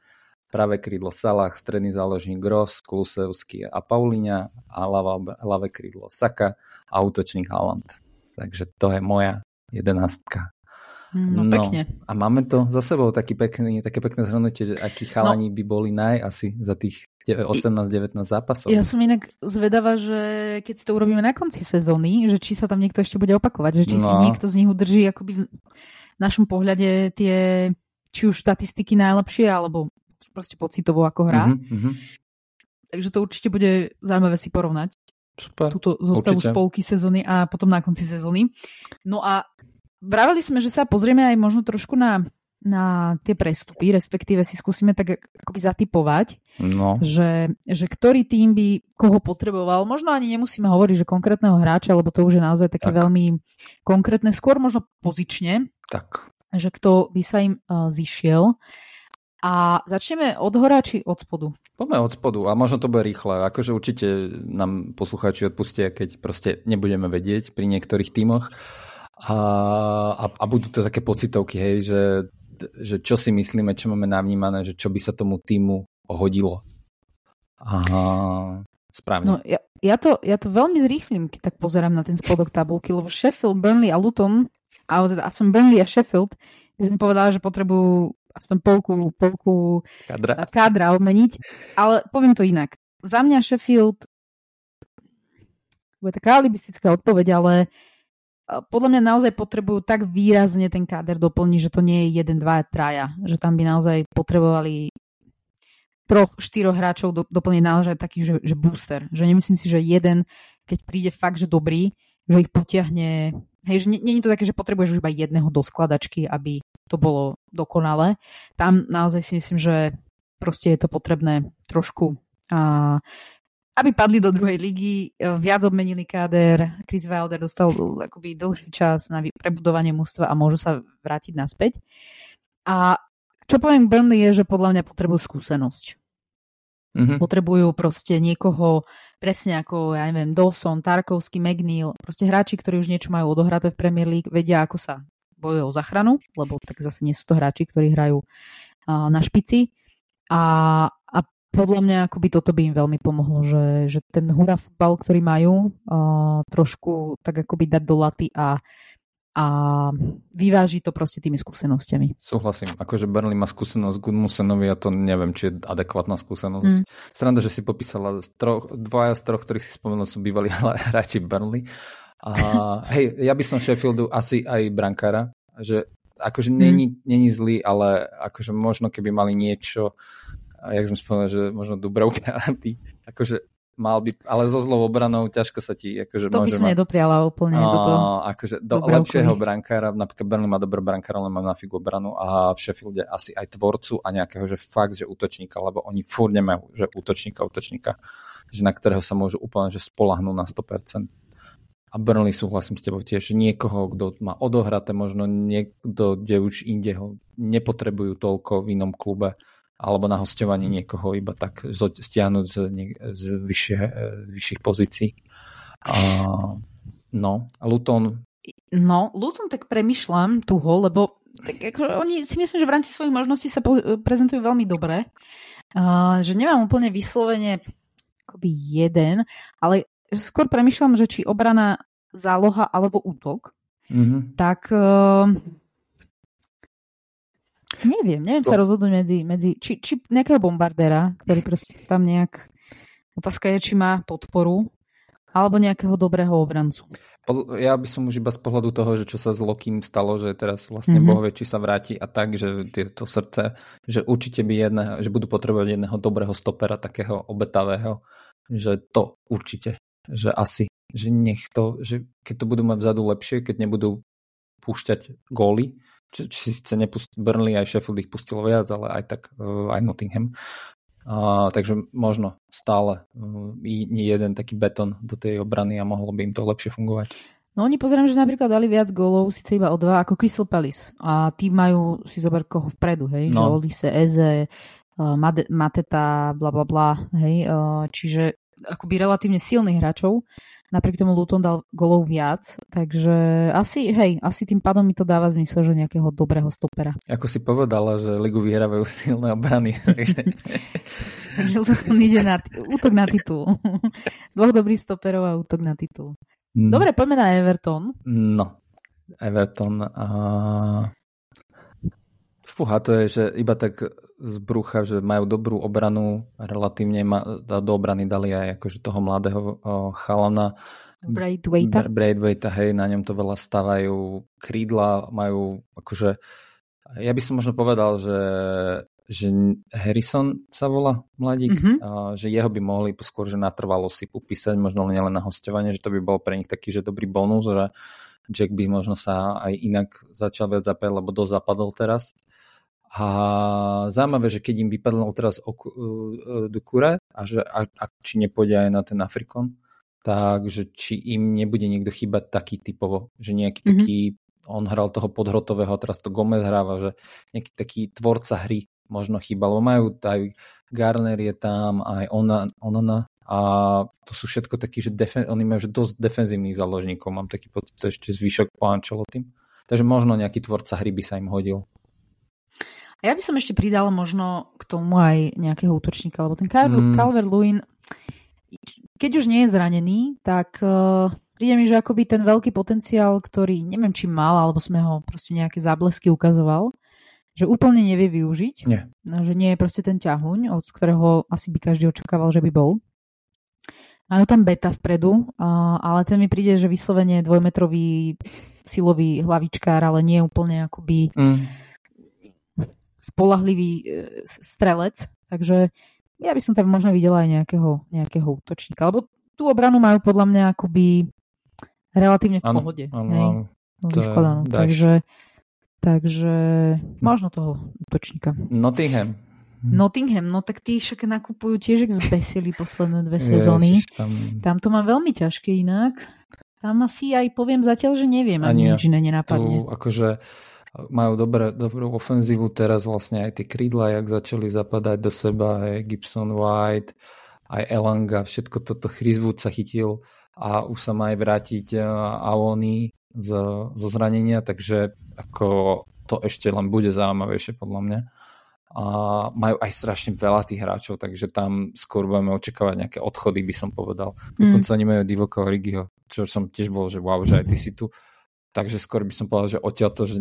pravé krídlo Salah, stredný záložník Gross, Kulusevský a Pauliňa a ľavá, ľavé krídlo Saka a útočník Haaland. Takže to je moja jedenástka. No, no pekne. A máme to za sebou taký pekný, také pekné zhrnutie, že akí chalani no. by boli naj asi za tých 18-19 zápasov. Ja som inak zvedavá, že keď si to urobíme na konci sezóny, že či sa tam niekto ešte bude opakovať, že či no. si niekto z nich udrží akoby v našom pohľade tie či už štatistiky najlepšie, alebo proste pocitovo ako hrá. Mm-hmm. Takže to určite bude zaujímavé si porovnať. Super. Túto zostavu určite. spolky sezóny a potom na konci sezóny. No a Vraveli sme, že sa pozrieme aj možno trošku na, na tie prestupy, respektíve si skúsime tak akoby zatypovať, no. že, že ktorý tým by koho potreboval. Možno ani nemusíme hovoriť, že konkrétneho hráča, lebo to už je naozaj také tak. veľmi konkrétne, skôr možno pozične, tak. že kto by sa im uh, zišiel. A začneme od hora či od spodu? Poďme od spodu a možno to bude rýchle. Akože určite nám poslucháči odpustia, keď proste nebudeme vedieť pri niektorých tímoch a, a, a budú to také pocitovky, hej, že, že čo si myslíme, čo máme navnímané, že čo by sa tomu týmu hodilo. Aha, správne. No, ja, ja, to, ja to veľmi zrýchlim, keď tak pozerám na ten spodok tabulky, lebo Sheffield, Burnley a Luton, ale teda aspoň Burnley a Sheffield, by som povedala, že potrebujú aspoň polku, polku kádra. kádra obmeniť, ale poviem to inak. Za mňa Sheffield bude taká alibistická odpoveď, ale podľa mňa naozaj potrebujú tak výrazne ten káder doplniť, že to nie je jeden, dva, traja. Že tam by naozaj potrebovali troch, štyroch hráčov do, doplniť naozaj taký, že, že booster. Že nemyslím si, že jeden, keď príde fakt, že dobrý, že ich potiahne Hej, že nie je to také, že potrebuješ už iba jedného do skladačky, aby to bolo dokonalé. Tam naozaj si myslím, že proste je to potrebné trošku a, aby padli do druhej ligy, viac obmenili káder, Chris Wilder dostal akoby dlhší čas na prebudovanie mústva a môžu sa vrátiť naspäť. A čo poviem Burnley je, že podľa mňa potrebujú skúsenosť. Mm-hmm. Potrebujú proste niekoho, presne ako, ja neviem, Dawson, Tarkovský, McNeil, proste hráči, ktorí už niečo majú odohraté v Premier League, vedia, ako sa bojuje o zachranu, lebo tak zase nie sú to hráči, ktorí hrajú uh, na špici. A, a podľa mňa akoby toto by im veľmi pomohlo, že, že ten hura futbal, ktorý majú, uh, trošku tak akoby dať do laty a a vyváži to proste tými skúsenostiami. Súhlasím. Akože Burnley má skúsenosť Gudmusenovi a to neviem, či je adekvátna skúsenosť. Mm. Sranda, že si popísala z troch, dvaja z troch, ktorých si spomenul, sú bývalí hráči Burnley. A hej, ja by som Sheffieldu asi aj brankára, že akože mm. není, není zlý, ale akože možno keby mali niečo, jak sme spomenuli, že možno Dubrovka, aby akože mal by, ale so zlou obranou ťažko sa ti akože to by som nedopriala úplne no, toto. Akože do, lepšieho brankára, napríklad Burnley má dobrý brankára, ale mám na figu obranu a v Sheffielde asi aj tvorcu a nejakého, že fakt, že útočníka, lebo oni furt nemajú, že útočníka, útočníka, že na ktorého sa môžu úplne že spolahnúť na 100%. A Burnley súhlasím s tebou tiež, niekoho, kto má odohraté, možno niekto, kde už inde ho nepotrebujú toľko v inom klube, alebo na hostovanie niekoho iba tak stiahnuť z, z, vyššie, e, z vyšších pozícií. A, no, Luton... No, Luton tak premyšľam tuho, lebo tak ako, oni si myslím, že v rámci svojich možností sa prezentujú veľmi dobre. Uh, že nemám úplne vyslovene akoby jeden, ale skôr premyšľam, že či obrana záloha alebo útok, mm-hmm. tak uh, Neviem, neviem to... sa rozhodnúť medzi, medzi či, či nejakého bombardéra, ktorý proste tam nejak... Otázka je, či má podporu, alebo nejakého dobrého obrancu. Ja by som už iba z pohľadu toho, že čo sa s Lokým stalo, že teraz vlastne mm-hmm. Boh vie, či sa vráti a tak, že to srdce, že určite by jedné, že budú potrebovať jedného dobrého stopera, takého obetavého, že to určite, že asi, že nech to, že keď to budú mať vzadu lepšie, keď nebudú púšťať góly, či, či síce nepust, Burnley aj Sheffield ich pustilo viac, ale aj tak uh, aj Nottingham. Uh, takže možno stále uh, jeden taký beton do tej obrany a mohlo by im to lepšie fungovať. No oni pozerám, že napríklad dali viac gólov, síce iba o dva, ako Crystal Palace. A tí majú si zober koho vpredu, hej? No. Že Olise, Eze, uh, Mateta, bla bla bla, hej? Uh, čiže akoby relatívne silných hráčov. Napriek tomu Luton dal golov viac, takže asi, hej, asi tým pádom mi to dáva zmysel, že nejakého dobrého stopera. Ako si povedala, že ligu vyhrávajú silné obrany. Takže, Luton ide na útok na titul. Dvoch dobrých stoperov a útok na titul. Mm. Dobre, poďme na Everton. No, Everton. A... Fúha, to je, že iba tak z brucha, že majú dobrú obranu, relatívne ma, do obrany dali aj akože toho mladého o, chalana. Braidwaita. Braidwaita, hej, na ňom to veľa stavajú. Krídla majú, akože, ja by som možno povedal, že, že Harrison sa volá mladík, mm-hmm. a, že jeho by mohli skôr, že natrvalo si upísať, možno nielen na hostovanie, že to by bol pre nich taký, že dobrý bonus, že Jack by možno sa aj inak začal viac zapať, lebo dosť zapadol teraz. A zaujímavé, že keď im vypadlo teraz oku, uh, do kure a že a, a či nepôjde aj na ten Afrikon, takže či im nebude niekto chýbať taký typovo, že nejaký mm-hmm. taký, on hral toho podhrotového, teraz to Gomez hráva, že nejaký taký tvorca hry možno chýba, lebo majú aj Garner je tam, aj ona, Onana a to sú všetko takí, že defen- oni majú že dosť defenzívnych záložníkov, mám taký pocit, to ešte zvyšok po Ancelotim. Takže možno nejaký tvorca hry by sa im hodil. A ja by som ešte pridala možno k tomu aj nejakého útočníka, lebo ten mm. Calvert-Lewin, keď už nie je zranený, tak uh, príde mi, že akoby ten veľký potenciál, ktorý neviem, či mal, alebo sme ho proste nejaké záblesky ukazoval, že úplne nevie využiť. Nie. Že nie je proste ten ťahuň, od ktorého asi by každý očakával, že by bol. Majú tam beta vpredu, ale ten mi príde, že vyslovene dvojmetrový silový hlavičkár, ale nie úplne akoby mm spolahlivý e, strelec, takže ja by som tam možno videla aj nejakého, nejakého útočníka. Lebo tú obranu majú podľa mňa akoby relatívne v Áno, pohode. áno, hej, vyskladanú. Takže, takže možno toho útočníka. Nottingham. Nottingham, no tak tí však nakupujú tiež zbesili posledné dve sezóny. Ježiš, tam... Tam to mám veľmi ťažké inak. Tam asi aj poviem zatiaľ, že neviem, ani nič iné tu nenapadne. akože majú dobré, dobrú ofenzívu teraz vlastne aj tie krídla, jak začali zapadať do seba, aj Gibson White, aj Elanga, všetko toto Chris sa chytil a už sa má aj vrátiť eh, Avony zo, zo zranenia, takže ako to ešte len bude zaujímavejšie podľa mňa. A majú aj strašne veľa tých hráčov, takže tam skôr budeme očakávať nejaké odchody, by som povedal. Dokonca oni majú Divoka Origiho, čo som tiež bol, že wow, že aj ty si tu. Takže skôr by som povedal, že odtiaľ to, že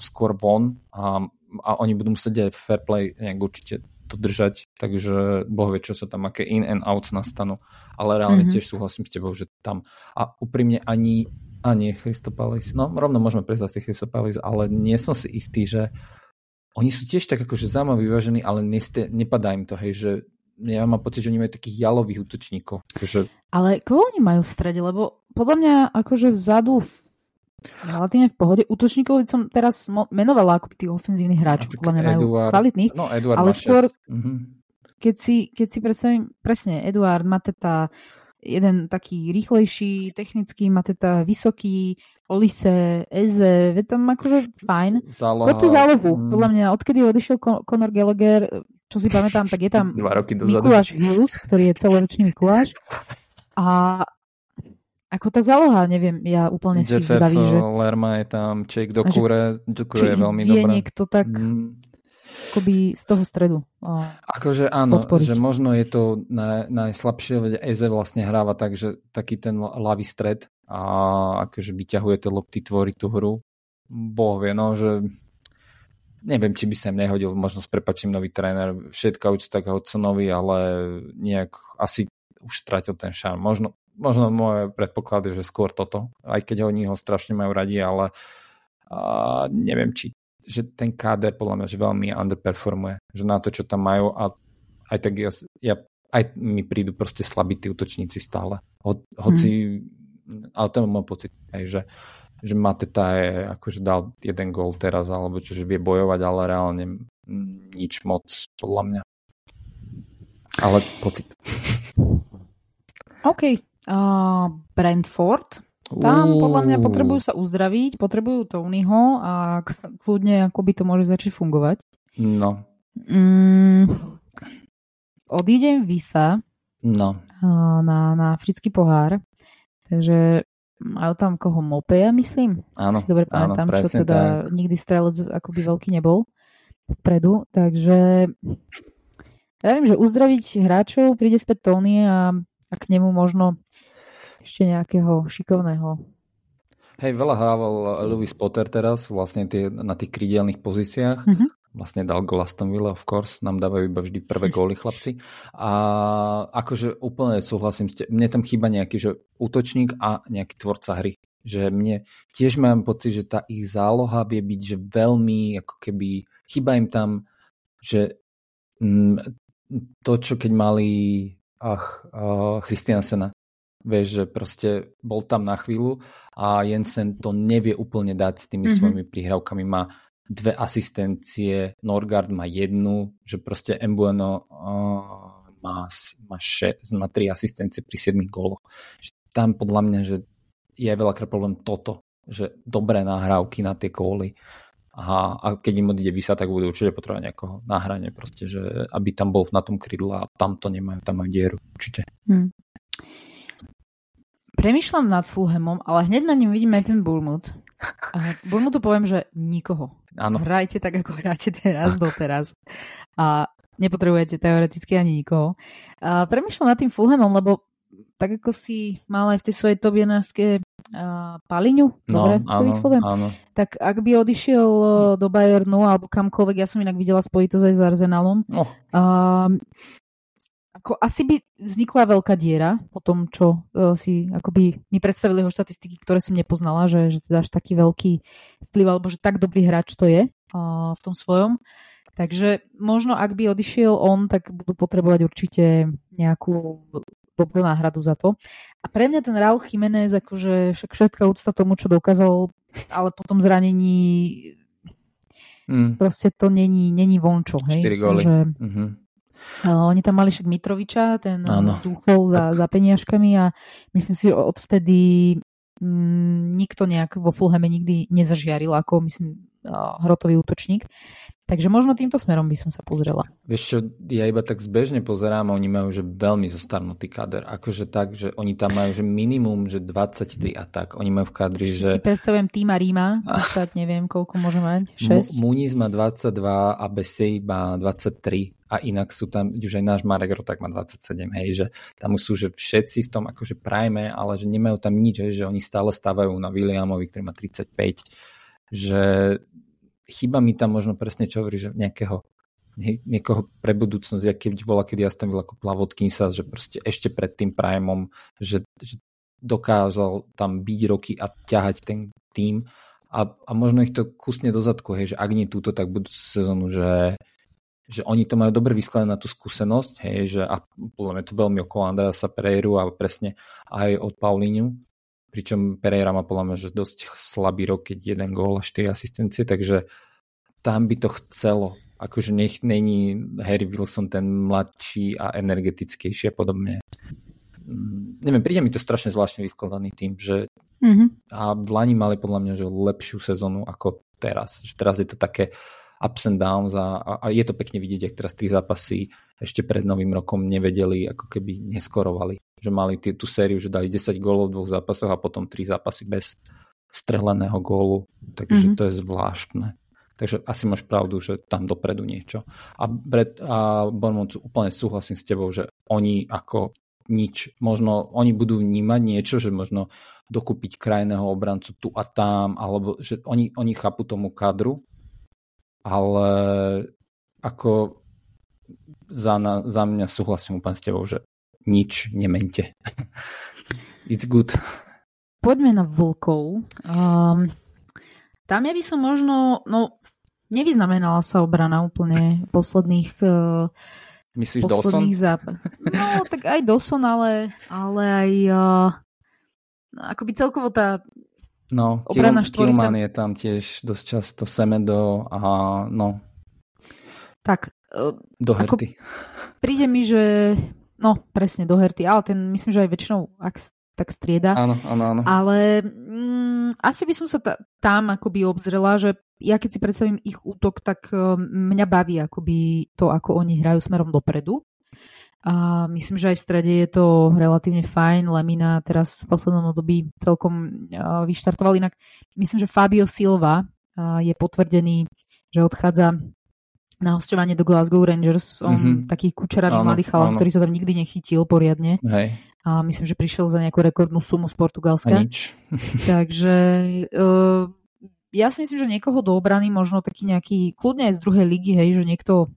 skôr von a, a oni budú musieť aj fair play nejak určite to držať, takže boh vie, čo sa tam, aké in and out nastanú. Ale reálne Mhm. tiež súhlasím s tebou, že tam a úprimne ani a nie Christopalis. No rovno môžeme prejsť za Christopalis, ale nie som si istý, že oni sú tiež tak akože zaujímaví vyvážení, ale neste, nepadá im to, hej, že ja mám pocit, že oni majú takých jalových útočníkov. Takže Ale koho oni majú v strede? Lebo podľa mňa akože vzadu v relatívne v pohode. Útočníkov som teraz menovala ako tých ofenzívnych hráčov. Podľa mňa majú Eduard- kvalitných. no Eduard Ale skôr- 6. Mhm. Keď si, keď si predstavím, presne, Eduard Mateta, jeden taký rýchlejší, technický, Mateta vysoký, Olise, Eze, je tam akože fajn. Skôr tú zálohu. mm, Podľa mňa, odkedy odišiel Con- Conor Gallagher, čo si pamätám, tak je tam dva roky dozadu. Mikuláš Hughes, ktorý je celoročný Mikuláš. A ako tá záloha, neviem, ja úplne si vybaví, Jefferson, že Lerma je tam, Jake A že- Dokure, či Dokure je veľmi dobrá. niekto tak Mm, akoby z toho stredu. Akože áno, podporiť. že možno je to naj, najslabšie, veď Eze vlastne hráva tak, že taký ten ľavý stred a akože vyťahuje tie lopty, tvorí tú hru. Boh vie, no, že neviem, či by sa im nehodil, možno s prepačím nový tréner, všetka úcta k Hodsonovi, ale nejak asi už stratil ten šarm. Možno, možno moje predpoklady, že skôr toto, aj keď oni ho strašne majú radi, ale a neviem, či že ten káder podľa mňa že veľmi underperformuje, že na to, čo tam majú a aj tak ja, ja aj mi prídu proste slabí tí útočníci stále. Ho, hoci, ale to je môj pocit, aj, že, že Mateta je akože dal jeden gól teraz, alebo čo, že vie bojovať, ale reálne nič moc podľa mňa. Ale pocit. OK. Uh, Brentford. Tam podľa mňa potrebujú sa uzdraviť, potrebujú Tonyho a kľudne ako by to môže začať fungovať. No, Mm, odídem Visa no. uh, na, na africký pohár, takže majú tam koho Mopeja, myslím. Áno, si dobre áno, pamätám, čo presne teda tak. nikdy strelec akoby veľký nebol vpredu, takže ja viem, že uzdraviť hráčov príde späť Tony a, a k nemu možno ešte nejakého šikovného. Hej, veľa hrával Lewis Potter teraz vlastne tie, na tých krídelných pozíciách. Mhm. Vlastne dal gol Aston Villa, of course. Nám dávajú iba vždy prvé góly chlapci. A akože úplne súhlasím Mne tam chýba nejaký že útočník a nejaký tvorca hry. Že mne tiež mám pocit, že tá ich záloha vie byť že veľmi ako keby chýba im tam, že mm, to, čo keď mali ach, uh, Christiansena, Vieš, že proste bol tam na chvíľu a Jensen to nevie úplne dať s tými Mhm. mm-hmm. svojimi prihrávkami. Má dve asistencie, Norgard má jednu, že proste Embueno uh, má, má, še, má tri asistencie pri siedmých góloch. Že tam podľa mňa, že je veľakrát problém toto, že dobré nahrávky na tie góly. A, a keď im odíde Visa, tak budú určite potrebovať nejakého nahrania, proste, že aby tam bol na tom krydle a tam to nemajú, tam majú dieru, určite. Hm. Premýšľam nad Fulhamom, ale hneď na ním vidíme aj ten Bournemouth. A Bournemouthu poviem, že nikoho. Áno. Hrajte tak, ako hráte teraz, doteraz. A nepotrebujete teoreticky ani nikoho. A premýšľam nad tým Fulhamom, lebo tak ako si mal aj v tej svojej tobienárskej Paliňu, dobre to No, áno, vyslovujem, áno. tak ak by odišiel e, do Bayernu alebo kamkoľvek, ja som inak videla spojitosť aj s Arsenalom, No, Um, ako asi by vznikla veľká diera po tom, čo uh, si akoby mi predstavili jeho štatistiky, ktoré som nepoznala, že, že teda až taký veľký vplyv, alebo že tak dobrý hráč to je uh, v tom svojom. Takže možno ak by odišiel on, tak budú potrebovať určite nejakú dobrú náhradu za to. A pre mňa ten Raúl Jiménez, akože však všetká úcta tomu, čo dokázal, ale po tom zranení mm. proste to není, není vončo. Hej? 4 góly. Že, mm-hmm. Oni tam mali však Mitroviča, ten ano. zdúchol za, za peniažkami a myslím si, že odvtedy mm, nikto nejak vo Fulhame nikdy nezažiaril ako, myslím, hrotový útočník. Takže možno týmto smerom by som sa pozrela. Vieš čo, ja iba tak zbežne pozerám a oni majú že veľmi zostarnutý kader. Akože tak, že oni tam majú že minimum, že 23 a tak. Oni majú v kadri, že... Si predstavujem týma Ríma, 20, neviem koľko môže mať, 6. Muniz má 22 a Besej má 23 a inak sú tam, už aj náš Marek Rotak má 27, hej, že tam sú že všetci v tom akože prajme, ale že nemajú tam nič, hej, že oni stále stávajú na Williamovi, ktorý má 35, že chyba mi tam možno presne, čo hovorí, že nejakého niekoho pre budúcnosť, ja keď bola, keď ja stavil ako Plavodkinsa, že proste ešte pred tým Primom, že, že dokázal tam byť roky a ťahať ten tým a, a možno ich to kusne do zadku, hej, že ak nie túto, tak budúcu sezónu, že, že oni to majú dobre vyskladené na tú skúsenosť, hej, že a podľa mňa to veľmi okolo Andreasa Pereiru a presne aj od Paulíňu, pričom Pereira má podľa mňa že dosť slabý rok, keď jeden gól a 4 asistencie, takže tam by to chcelo. Akože nech není Harry Wilson ten mladší a energetickejší a podobne. Mm, neviem, príde mi to strašne zvláštne vyskladaný tým, že mm-hmm. a v Lani mali podľa mňa že lepšiu sezónu ako teraz. Že teraz je to také ups and downs a, a, a je to pekne vidieť, ak teraz tí zápasy ešte pred novým rokom nevedeli, ako keby neskorovali. Že mali tý, tú sériu, že dali 10 gólov v dvoch zápasoch a potom 3 zápasy bez streleného gólu. Takže mm-hmm. to je zvláštne. Takže asi máš pravdu, že tam dopredu niečo. A, Brett a Bournemouth úplne súhlasím s tebou, že oni ako nič, možno oni budú vnímať niečo, že možno dokúpiť krajného obrancu tu a tam, alebo že oni, oni chápu tomu kadru, ale ako za, na, za mňa súhlasím úplne s tebou, že nič nemente. It's good. Poďme na vlkov. Um, tam ja by som možno, no nevyznamenala sa obrana úplne posledných uh, Myslíš posledných zápas. No, tak aj Dawson, ale, ale aj uh, akoby celkovo tá No, obrana Kilman je tam tiež dosť často Semedo a no. Tak. Uh, do herty. Príde mi, že no, presne do herty, ale ten myslím, že aj väčšinou ak tak strieda. Áno, áno, áno. Ale mm, asi by som sa ta, tam akoby obzrela, že ja keď si predstavím ich útok, tak uh, mňa baví akoby to, ako oni hrajú smerom dopredu. A myslím, že aj v strede je to relatívne fajn. Lemina teraz v poslednom období celkom vyštartoval. Inak myslím, že Fabio Silva je potvrdený, že odchádza na hostovanie do Glasgow Rangers. On mm-hmm. taký kučeravý mladý chalán, ktorý sa tam nikdy nechytil poriadne. Hej. A myslím, že prišiel za nejakú rekordnú sumu z Portugalska. Takže uh, ja si myslím, že niekoho do obrany, možno taký nejaký, kľudne aj z druhej ligy, hej, že niekto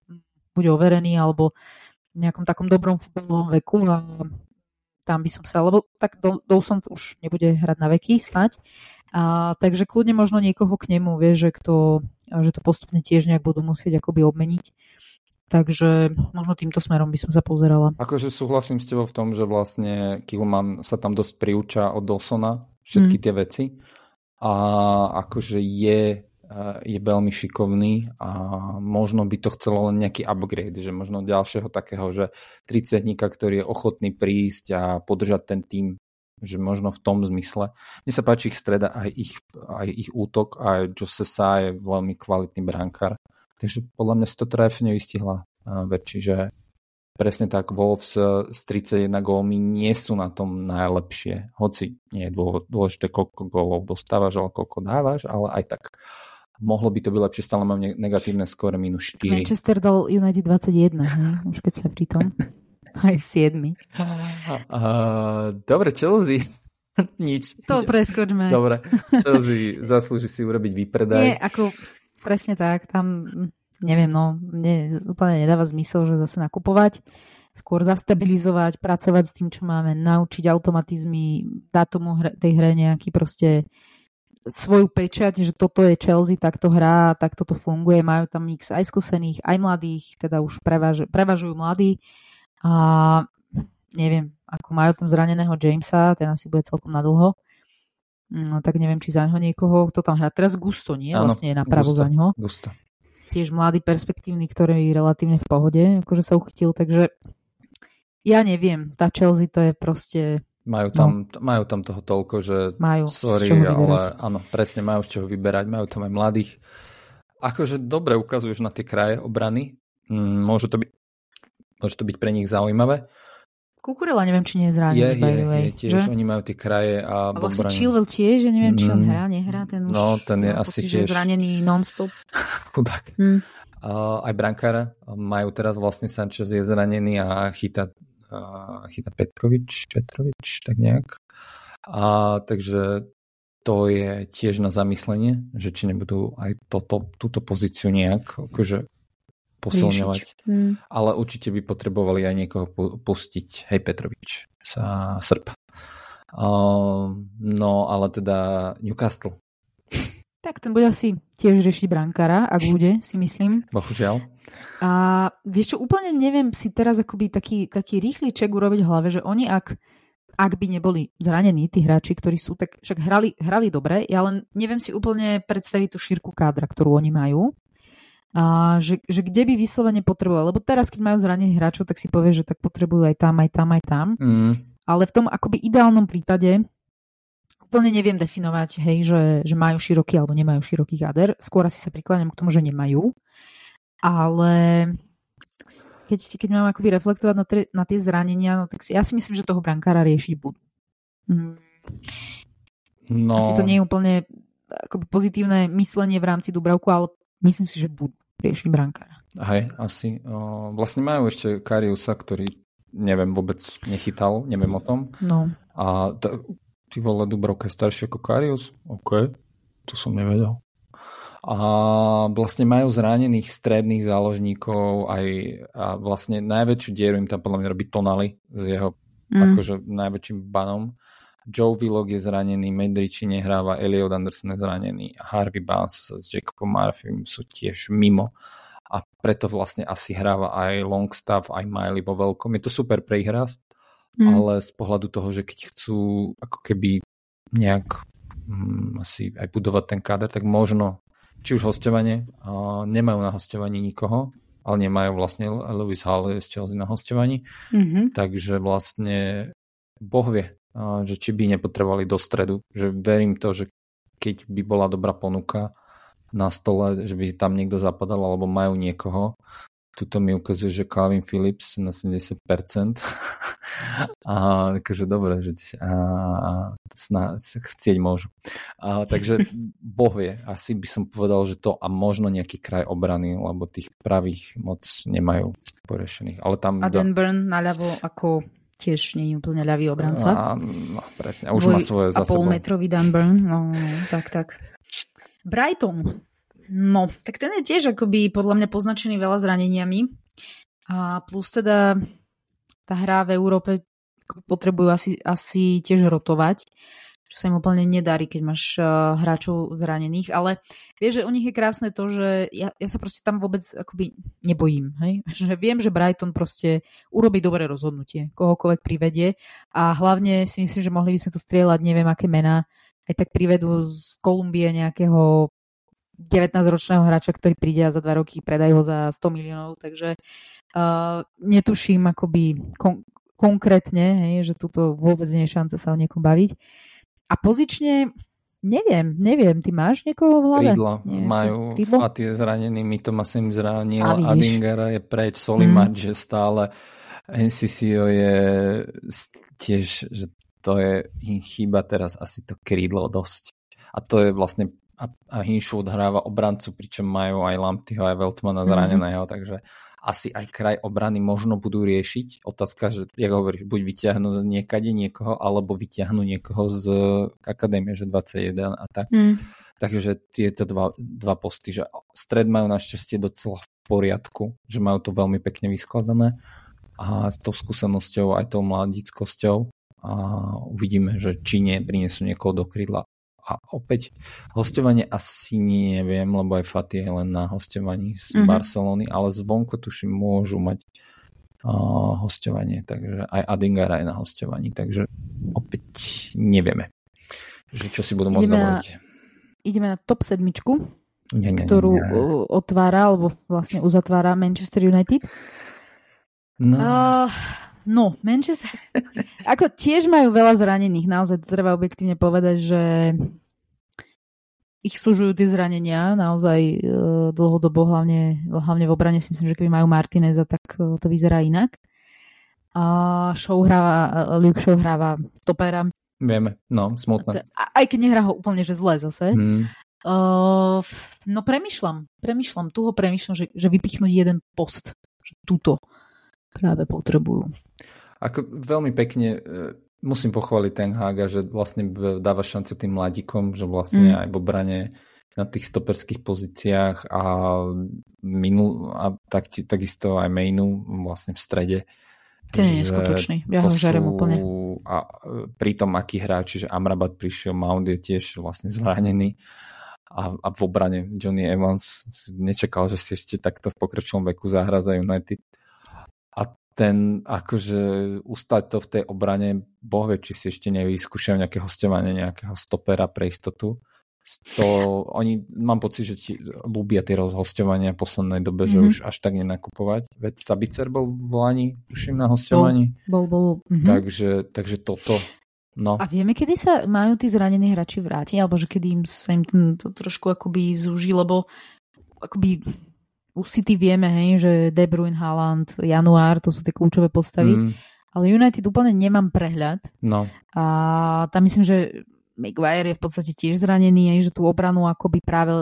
bude overený alebo v nejakom takom dobrom futbalovom veku a tam by som sa, lebo tak Dawson už nebude hrať na veky snať. A, takže kľudne možno niekoho k nemu, vie, že, kto, že to postupne tiež nejak budú musieť akoby obmeniť. Takže možno týmto smerom by som sa pozerala. Akože súhlasím s tebou v tom, že vlastne Kilman sa tam dosť priúča od Dawsona všetky mm. tie veci a akože je, je veľmi šikovný a možno by to chcelo len nejaký upgrade, že možno ďalšieho takého, že 30 ktorý je ochotný prísť a podržať ten tým že možno v tom zmysle. Mne sa páči ich streda aj ich, aj ich útok, aj Jose Sa je veľmi kvalitný brankár. Takže podľa mňa si to trefne vystihla väčší, že presne tak Wolves z 31 gólmi nie sú na tom najlepšie. Hoci nie je dôležité, koľko gólov dostávaš, ale koľko dávaš, ale aj tak mohlo by to byť lepšie, stále mám negatívne skóre minus 4. Manchester dal United 21, hm? už keď sme pri tom. Aj 7. Uh, dobre, Chelsea. Nič. To preskočme. Dobre, Chelsea zaslúži si urobiť výpredaj. Nie, ako presne tak, tam neviem, no, mne úplne nedáva zmysel, že zase nakupovať, skôr zastabilizovať, pracovať s tým, čo máme, naučiť automatizmy, dať tomu hre, tej hre nejaký proste svoju pečať, že toto je Chelsea, takto hrá, takto to funguje, majú tam mix aj skúsených, aj mladých, teda už prevaž, prevažujú mladí a neviem, ako majú tam zraneného Jamesa, ten asi bude celkom nadlho. No tak neviem, či za ňo niekoho, kto tam hrá. Teraz Gusto, nie? Ano, vlastne je napravo za ňo. Gusto. Tiež mladý, perspektívny, ktorý je relatívne v pohode, akože sa uchytil, takže ja neviem, tá Chelsea to je proste majú tam, no. majú tam toho toľko, že majú sorry, ale áno, presne majú z čoho vyberať, majú tam aj mladých. Akože dobre ukazuješ na tie kraje obrany, mm, môže to byť, môže to byť pre nich zaujímavé. Kukurela neviem, či nie je zranený. Je, je, way, je tiež, že? oni majú tie kraje a... A vlastne Chilwell tiež, že neviem, či on mm. hrá, nehrá, ten už... No, ten je asi tiež... zranený non-stop. Chudák. Hmm. Uh, aj brankára majú teraz vlastne Sanchez je zranený a chyta chytá Petkovič, Petrovič, tak nejak. A takže to je tiež na zamyslenie, že či nebudú aj toto, túto pozíciu nejak akože posilňovať. Hmm. Ale určite by potrebovali aj niekoho pustiť. Hej Petrovič, sa Srb. Uh, no ale teda Newcastle tak ten bude asi tiež riešiť brankára, ak bude, si myslím. Bohužiaľ. A vieš čo, úplne neviem si teraz akoby taký, taký rýchly ček urobiť v hlave, že oni ak, ak by neboli zranení, tí hráči, ktorí sú, tak však hrali, hrali dobre, ja len neviem si úplne predstaviť tú šírku kádra, ktorú oni majú. A že, že kde by vyslovene potrebovali. Lebo teraz, keď majú zranených hráčov, tak si povie, že tak potrebujú aj tam, aj tam, aj tam. Mm. Ale v tom akoby ideálnom prípade úplne neviem definovať, hej, že, že majú široký alebo nemajú široký kader. Skôr asi sa prikláňam k tomu, že nemajú. Ale keď, keď mám akoby reflektovať na, tre, na tie zranenia, no tak si, ja si myslím, že toho brankára riešiť budú. Hmm. No. Asi to nie je úplne akoby pozitívne myslenie v rámci Dubravku, ale myslím si, že budú riešiť brankára. Hej, asi. O, vlastne majú ešte Kariusa, ktorý neviem, vôbec nechytal, neviem o tom. No. A to, Ty vole, Dubrovka je starší ako Karius? OK, to som nevedel. A vlastne majú zranených stredných záložníkov aj a vlastne najväčšiu dieru im tam podľa mňa robí Tonali s jeho mm. akože najväčším banom. Joe Willock je zranený, Medriči nehráva, Elliot Anderson je zranený, Harvey Barnes s Jacobom Murphy sú tiež mimo a preto vlastne asi hráva aj Longstaff, aj Miley vo veľkom. Je to super prehrast, mm. ale z pohľadu toho, že keď chcú ako keby nejak hm, asi aj budovať ten káder, tak možno či už hostovanie, nemajú na hostovaní nikoho, ale nemajú vlastne Lewis Hall z Chelsea na hostovaní, mm-hmm. takže vlastne Boh vie, uh, že či by nepotrebovali do stredu, že verím to, že keď by bola dobrá ponuka na stole, že by tam niekto zapadal alebo majú niekoho, tuto mi ukazuje, že Calvin Phillips na 70%. a akože dobre, že a, sná, chcieť môžu. A, takže Boh vie, asi by som povedal, že to a možno nejaký kraj obrany, lebo tých pravých moc nemajú porešených. Ale tam a Dan Burn naľavo ako tiež nie je úplne ľavý obranca. A, no, presne, a už Dvoj, má svoje za a pol metrový Dan Burn, no, no, tak, tak. Brighton. No, tak ten je tiež akoby podľa mňa poznačený veľa zraneniami. A plus teda tá hra v Európe potrebujú asi, asi tiež rotovať, čo sa im úplne nedarí, keď máš uh, hráčov zranených, ale vieš, že u nich je krásne to, že ja, ja sa proste tam vôbec akoby nebojím, hej? že viem, že Brighton proste urobí dobré rozhodnutie, kohokoľvek privedie a hlavne si myslím, že mohli by sme to strieľať, neviem aké mená, aj tak privedú z Kolumbie nejakého 19-ročného hráča, ktorý príde a za dva roky predajú ho za 100 miliónov, takže uh, netuším akoby kon- konkrétne, hej, že tuto vôbec nie je šanca sa o niekom baviť. A pozične Neviem, neviem, ty máš niekoho v hlave? Krídlo majú, Krídlo? a tie zranení, my to im zranil, Adingera je preč, Solimač mm. je stále, NCCO je tiež, že to je im chýba teraz asi to krídlo dosť. A to je vlastne a, a Hinchwood hráva obrancu, pričom majú aj Lamptyho, aj Veltmana mhm. zraneného, mm-hmm. takže asi aj kraj obrany možno budú riešiť. Otázka, že, jak hovoríš, buď vyťahnú niekade niekoho, alebo vyťahnú niekoho z akadémie, že 21 a tak. Mm. Takže tieto dva, dva posty, že stred majú našťastie docela v poriadku, že majú to veľmi pekne vyskladané a s tou skúsenosťou aj tou mladickosťou a uvidíme, že či nie prinesú niekoho do krídla a opäť hostovanie asi neviem, lebo aj Fatih je len na hostovaní z mm-hmm. Barcelony, ale zvonko tuším môžu mať uh, hostovanie, takže aj Adingar aj na hostovaní, takže opäť nevieme, že čo si budú môcť ideme dovoliť. Na, ideme na top sedmičku, nie, nie, ktorú nie. otvára, alebo vlastne uzatvára Manchester United. No. Uh, no, Manchester... ako tiež majú veľa zranených, naozaj treba objektívne povedať, že ich súžujú tie zranenia naozaj uh, dlhodobo, hlavne, hlavne v obrane si myslím, že keby majú Martineza, tak uh, to vyzerá inak. A show hráva, Luke Show hráva stopera. Vieme, no, smutné. Aj keď nehrá ho úplne, že zle zase. Hmm. Uh, no premyšľam, premyšľam, tu ho premyšľam, že, že vypichnúť jeden post. Že túto práve potrebujú. Ako veľmi pekne e, musím pochváliť ten Haga, že vlastne dáva šance tým mladíkom, že vlastne mm. aj v obrane na tých stoperských pozíciách a, minul, a tak, takisto aj mainu vlastne v strede. Ten je neskutočný, ja ho žerem úplne. A pri tom, aký hráč, že Amrabat prišiel, Mount je tiež vlastne zranený a, a v obrane Johnny Evans nečakal, že si ešte takto v pokročilom veku zahra za United ten akože ustať to v tej obrane, boh vie, či si ešte nevyskúšajú nejaké hostovanie, nejakého stopera pre istotu. To, oni, mám pocit, že ti ľúbia tie rozhostovania v poslednej dobe, mm-hmm. že už až tak nenakupovať. Veď Sabicer bol v Lani, už im na hostovaní. Bol, bol, bol. Mm-hmm. Takže, takže toto. No. A vieme, kedy sa majú tí zranení hráči vrátiť, alebo že kedy im sa im to trošku akoby zúži, lebo akoby u City vieme, hej, že De Bruyne, Haaland, Január, to sú tie kľúčové postavy. Mm. Ale United úplne nemám prehľad. No. A tam myslím, že Maguire je v podstate tiež zranený, aj, že tú obranu akoby práve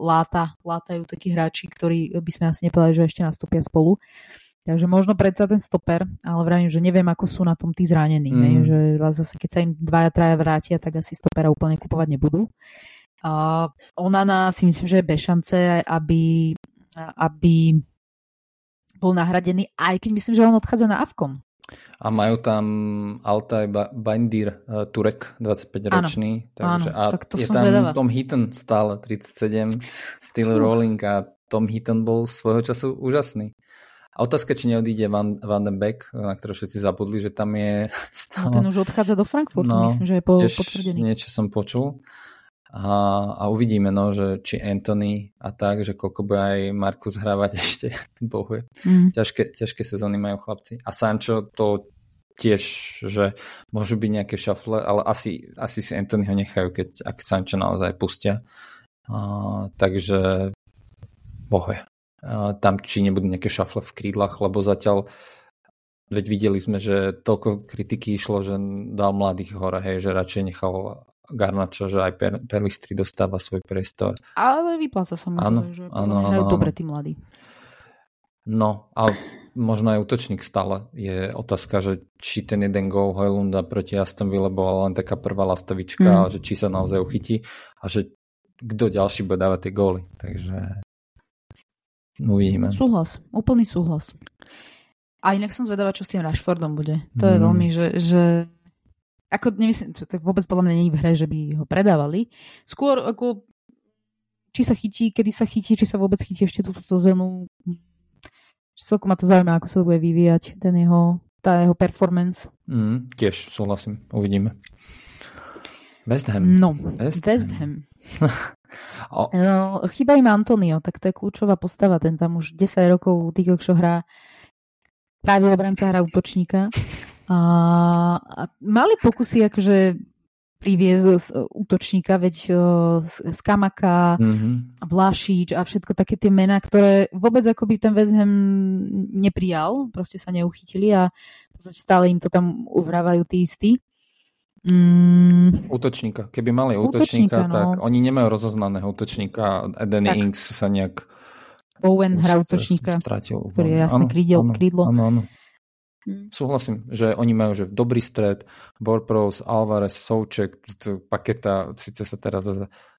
láta, látajú takí hráči, ktorí by sme asi nepovedali, že ešte nastúpia spolu. Takže možno predsa ten stoper, ale vravím, že neviem, ako sú na tom tí zranení. Mm. Že zase keď sa im dvaja, traja vrátia, tak asi stopera úplne kupovať nebudú. A Onana si myslím, že je bez šance, aby aby bol nahradený, aj keď myslím, že on odchádza na Avkom. A majú tam Altaj Bandir uh, Turek, 25-ročný. takže, áno, a tak to je tam zvedavá. Tom Heaton stále, 37, Still uh. Rolling a Tom Heaton bol svojho času úžasný. A otázka, či neodíde Van, Van den Beek, na ktorého všetci zabudli, že tam je stále... No, ten už odchádza do Frankfurtu, no, myslím, že je po, potvrdený. Niečo som počul. A, a uvidíme, no, že či Anthony a tak, že koľko bude aj Markus hrávať ešte, bohuje. Mm. Ťažké, ťažké sezóny majú chlapci. A Sancho to tiež, že môžu byť nejaké šafle, ale asi, asi si Anthony ho nechajú, keď ak Sancho naozaj pustia. A, takže bohuje. A, tam či nebudú nejaké šafle v krídlach, lebo zatiaľ veď videli sme, že toľko kritiky išlo, že dal mladých hore, hej, že radšej nechal Garnačo, že aj per, Perlistri dostáva svoj priestor. Ale vypláca sa mu áno, že áno, áno, dobre tí mladí. No, a možno aj útočník stále. Je otázka, že či ten jeden gol Hojlunda proti Aston Villa bola len taká prvá lastovička, mm. že či sa naozaj uchytí a že kto ďalší bude dávať tie góly. Takže uvidíme. Súhlas, úplný súhlas. A inak som zvedavá, čo s tým Rashfordom bude. To mm. je veľmi, že, že ako nemyslím, tak vôbec podľa mňa je v hre, že by ho predávali. Skôr ako či sa chytí, kedy sa chytí, či sa vôbec chytí ešte túto sezónu. Celkom ma to zaujíma, ako sa to bude vyvíjať, ten jeho, tá jeho performance. Mm, tiež súhlasím, uvidíme. West Ham. No, West, West Ham. oh. no, chýba im Antonio, tak to je kľúčová postava, ten tam už 10 rokov týko, čo hrá práve obranca hrá útočníka. A, a mali pokusy akože priviesť útočníka, veď z, Kamaka, mm-hmm. Vlašič a všetko také tie mená, ktoré vôbec akoby ten West Ham neprijal, proste sa neuchytili a stále im to tam uhrávajú tí istí. Mm. Útočníka. Keby mali útočníka, útočníka no. tak oni nemajú rozoznaného útočníka. Eden Inks sa nejak Bowen hrá útočníka, stratil. ktorý je jasne krídel, krídlo. Áno, áno. Mm. Súhlasím, že oni majú že dobrý stred, Borpros, Alvarez, Souček, Paketa síce sa teraz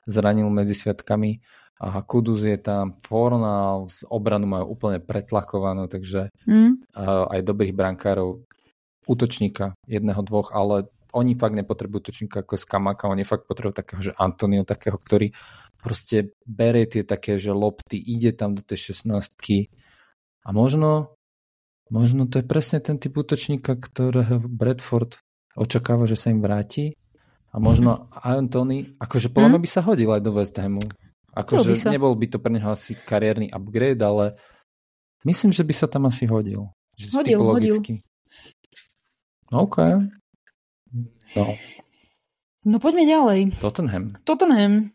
zranil medzi sviatkami a Kudus je tam, Fornal, z obranu majú úplne pretlakovanú, takže mm. aj dobrých brankárov, útočníka, jedného, dvoch, ale oni fakt nepotrebujú útočníka ako Skamaka, oni fakt potrebujú takého, že Antonio, takého, ktorý proste bere tie také, že lopty, ide tam do tej 16 a možno možno to je presne ten typ útočníka, ktorého Bradford očakáva, že sa im vráti a možno Anthony, akože podľa mňa mhm. by sa hodil aj do West Hamu. Akože nebol by to pre neho asi kariérny upgrade, ale myslím, že by sa tam asi hodil. Že hodil, hodil. OK. No. no poďme ďalej. Tottenham. Tottenham.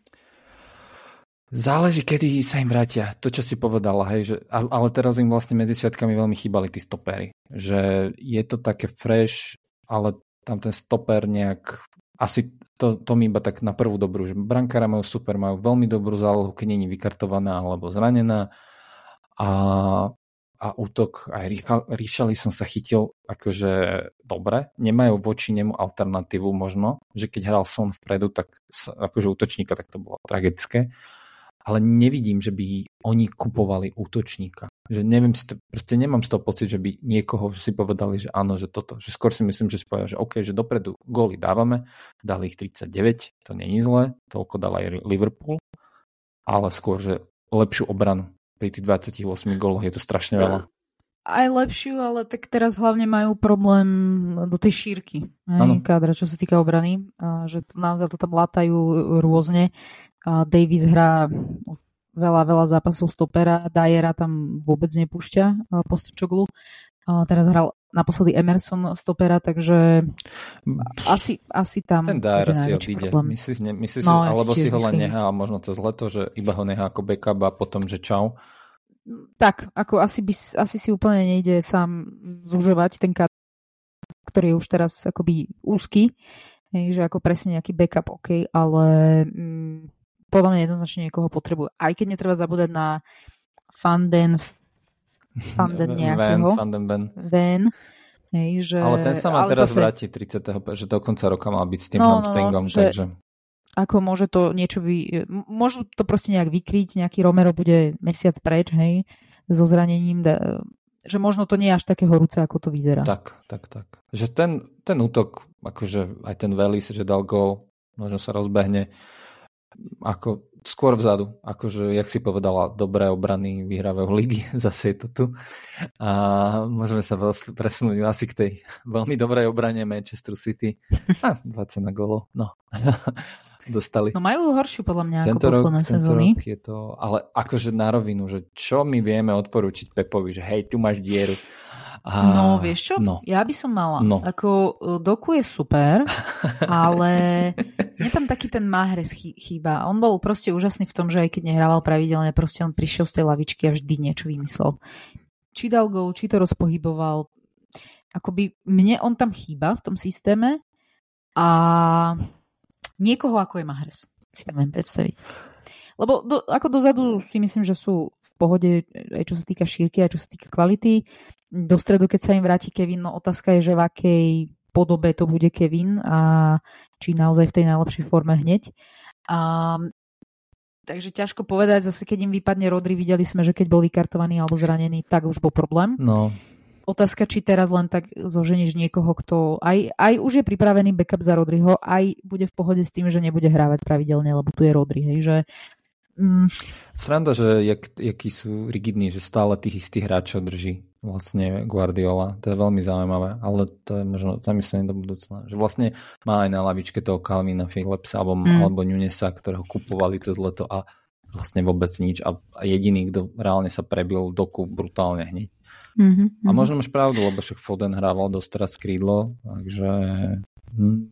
Záleží, kedy sa im vrátia. To, čo si povedala, hej, že, ale teraz im vlastne medzi sviatkami veľmi chýbali tí stopery. Že je to také fresh, ale tam ten stoper nejak asi to, to mi iba tak na prvú dobrú, že brankára majú super, majú veľmi dobrú zálohu, keď je vykartovaná alebo zranená a a útok aj Ríšali som sa chytil akože dobre. Nemajú voči nemu alternatívu možno, že keď hral Son vpredu, tak akože útočníka, tak to bolo tragické. Ale nevidím, že by oni kupovali útočníka. Že neviem proste nemám z toho pocit, že by niekoho si povedali, že áno, že toto. Že skôr si myslím, že si povedali, že OK, že dopredu góly dávame, dali ich 39, to není zle, toľko dal aj Liverpool, ale skôr, že lepšiu obranu pri tých 28 góloch je to strašne veľa. Aj lepšiu, ale tak teraz hlavne majú problém do tej šírky hej, kádra, čo sa týka obrany, a že naozaj to tam látajú rôzne. Davis hrá veľa, veľa zápasov stopera, Dajera tam vôbec nepúšťa po Strčoglu. Teraz hral naposledy Emerson stopera, takže asi, asi tam... Ten Dyer si odíde. Myslíš, ne, myslíš no, alebo si ho len nechá možno cez leto, že iba ho nechá ako backup a potom, že čau. Tak, ako asi, by, asi si úplne nejde sám zužovať ten kat, ktorý je už teraz akoby úzky, že ako presne nejaký backup, OK, ale mm, podľa mňa jednoznačne niekoho potrebuje. Aj keď netreba zabúdať na Fanden Fanden nejakého. Van, Fanden Ben. Van. Hej, že, ale ten sa má teraz zase... vrátiť 30. že do konca roka mal byť s tým no, hamstringom, no, no, takže... Ako môže to niečo vy... Môžu to proste nejak vykryť, nejaký Romero bude mesiac preč, hej, so zranením, da... že možno to nie je až také horúce, ako to vyzerá. Tak, tak, tak. Že ten, ten útok, akože aj ten Velis, že dal gol, možno sa rozbehne, ako skôr vzadu, akože, jak si povedala, dobré obrany vyhrávajú ligy, zase je to tu. A môžeme sa presunúť asi k tej veľmi dobrej obrane Manchester City. A 20 na golo, no. Dostali. No majú horšiu podľa mňa tento ako posledné rok, sezóny. Rok je to, ale akože na rovinu, že čo my vieme odporúčiť Pepovi, že hej, tu máš dieru a... No, vieš čo? No. Ja by som mala. No. Ako e, Doku je super, ale mne tam taký ten Mahres chýba. On bol proste úžasný v tom, že aj keď nehrával pravidelne, proste on prišiel z tej lavičky a vždy niečo vymyslel. Či dal gol, či to rozpohyboval. Akoby mne on tam chýba v tom systéme a niekoho ako je Mahres si tam viem predstaviť. Lebo do, ako dozadu si myslím, že sú v pohode, aj čo sa týka šírky, aj čo sa týka kvality do stredu, keď sa im vráti Kevin, no otázka je, že v akej podobe to bude Kevin a či naozaj v tej najlepšej forme hneď. A, takže ťažko povedať, zase keď im vypadne Rodri, videli sme, že keď bol vykartovaný alebo zranený, tak už bol problém. No. Otázka, či teraz len tak zoženieš niekoho, kto aj, aj už je pripravený backup za Rodriho, aj bude v pohode s tým, že nebude hrávať pravidelne, lebo tu je Rodri, hej, že Mm. Sranda, že jak, jakí sú rigidní, že stále tých istých hráčov drží vlastne Guardiola. To je veľmi zaujímavé, ale to je možno zamyslenie do budúcna. Že vlastne má aj na lavičke toho Calvina Phillipsa alebo, mm. alebo Nunesa, ktorého kupovali cez leto a vlastne vôbec nič a, a jediný, kto reálne sa prebil doku brutálne hneď. Mm-hmm. A možno máš pravdu, lebo však Foden hrával dosť teraz krídlo, takže hm,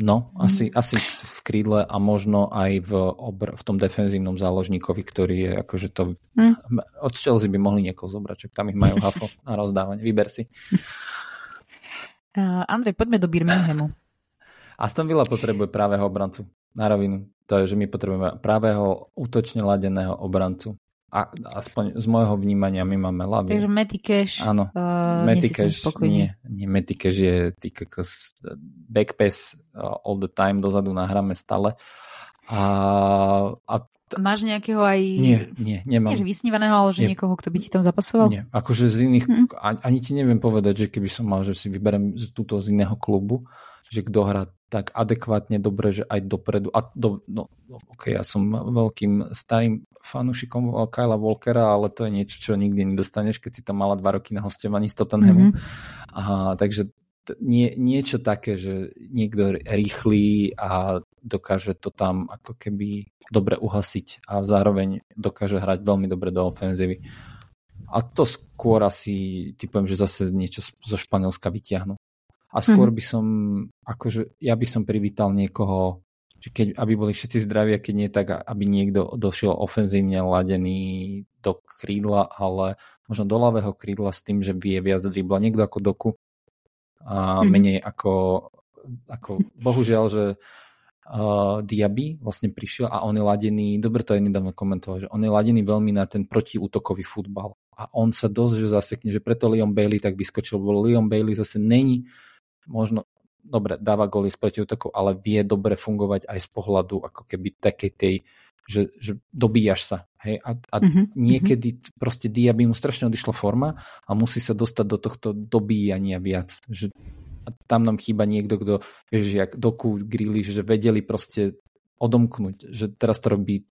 No, mm. asi, asi v krídle a možno aj v, obr- v tom defenzívnom záložníkovi, ktorý je akože to... Mm. Od Chelsea by mohli niekoho zobrať, čak tam ich majú hafo na rozdávanie. Vyber si. Uh, Andrej, poďme do Birminghamu. Aston Villa potrebuje právého obrancu. Na rovinu. To je, že my potrebujeme právého útočne ladeného obrancu a, aspoň z môjho vnímania my máme Lavi. Takže Matty Cash. Áno. Uh, Matty Cash, nie, nie, Matty Cash je tý kokos backpass uh, all the time, dozadu nahráme stále. A, a Máš nejakého aj... Nie, nie, nemám. Nie, že vysnívaného, ale že nie. niekoho, kto by ti tam zapasoval? Nie, akože z iných, mm. ani ti neviem povedať, že keby som mal, že si vyberem túto z iného klubu, že kto hrá tak adekvátne dobre, že aj dopredu. A do, no, no, ok, ja som veľkým starým fanúšikom Kyla Walkera, ale to je niečo, čo nikdy nedostaneš, keď si to mala dva roky na hostovaní z Tottenhamu. Mm-hmm. A, takže nie, niečo také, že niekto rýchly a dokáže to tam ako keby dobre uhasiť a zároveň dokáže hrať veľmi dobre do ofenzívy. A to skôr asi typujem, že zase niečo zo Španielska vyťahnu. A skôr mm. by som, akože ja by som privítal niekoho, že keď, aby boli všetci zdraví a keď nie tak, aby niekto došiel ofenzívne ladený do krídla, ale možno do ľavého krídla s tým, že vie viac dribla. Niekto ako doku a mm. menej ako, ako bohužiaľ, že uh, Diaby vlastne prišiel a on je ladený, dobre to aj nedávno komentoval, že on je ladený veľmi na ten protiútokový futbal a on sa dosť že zasekne, že preto Leon Bailey tak vyskočil, lebo Leon Bailey zase není možno, dobre, dáva góly z protiútokov, ale vie dobre fungovať aj z pohľadu ako keby takej tej, že, že dobíjaš sa. Hej? A, a mm-hmm. niekedy proste Diaby mu strašne odišla forma a musí sa dostať do tohto dobíjania viac. Že a tam nám chýba niekto, kto, vieš, jak Doku, Grilly, že vedeli proste odomknúť, že teraz to robí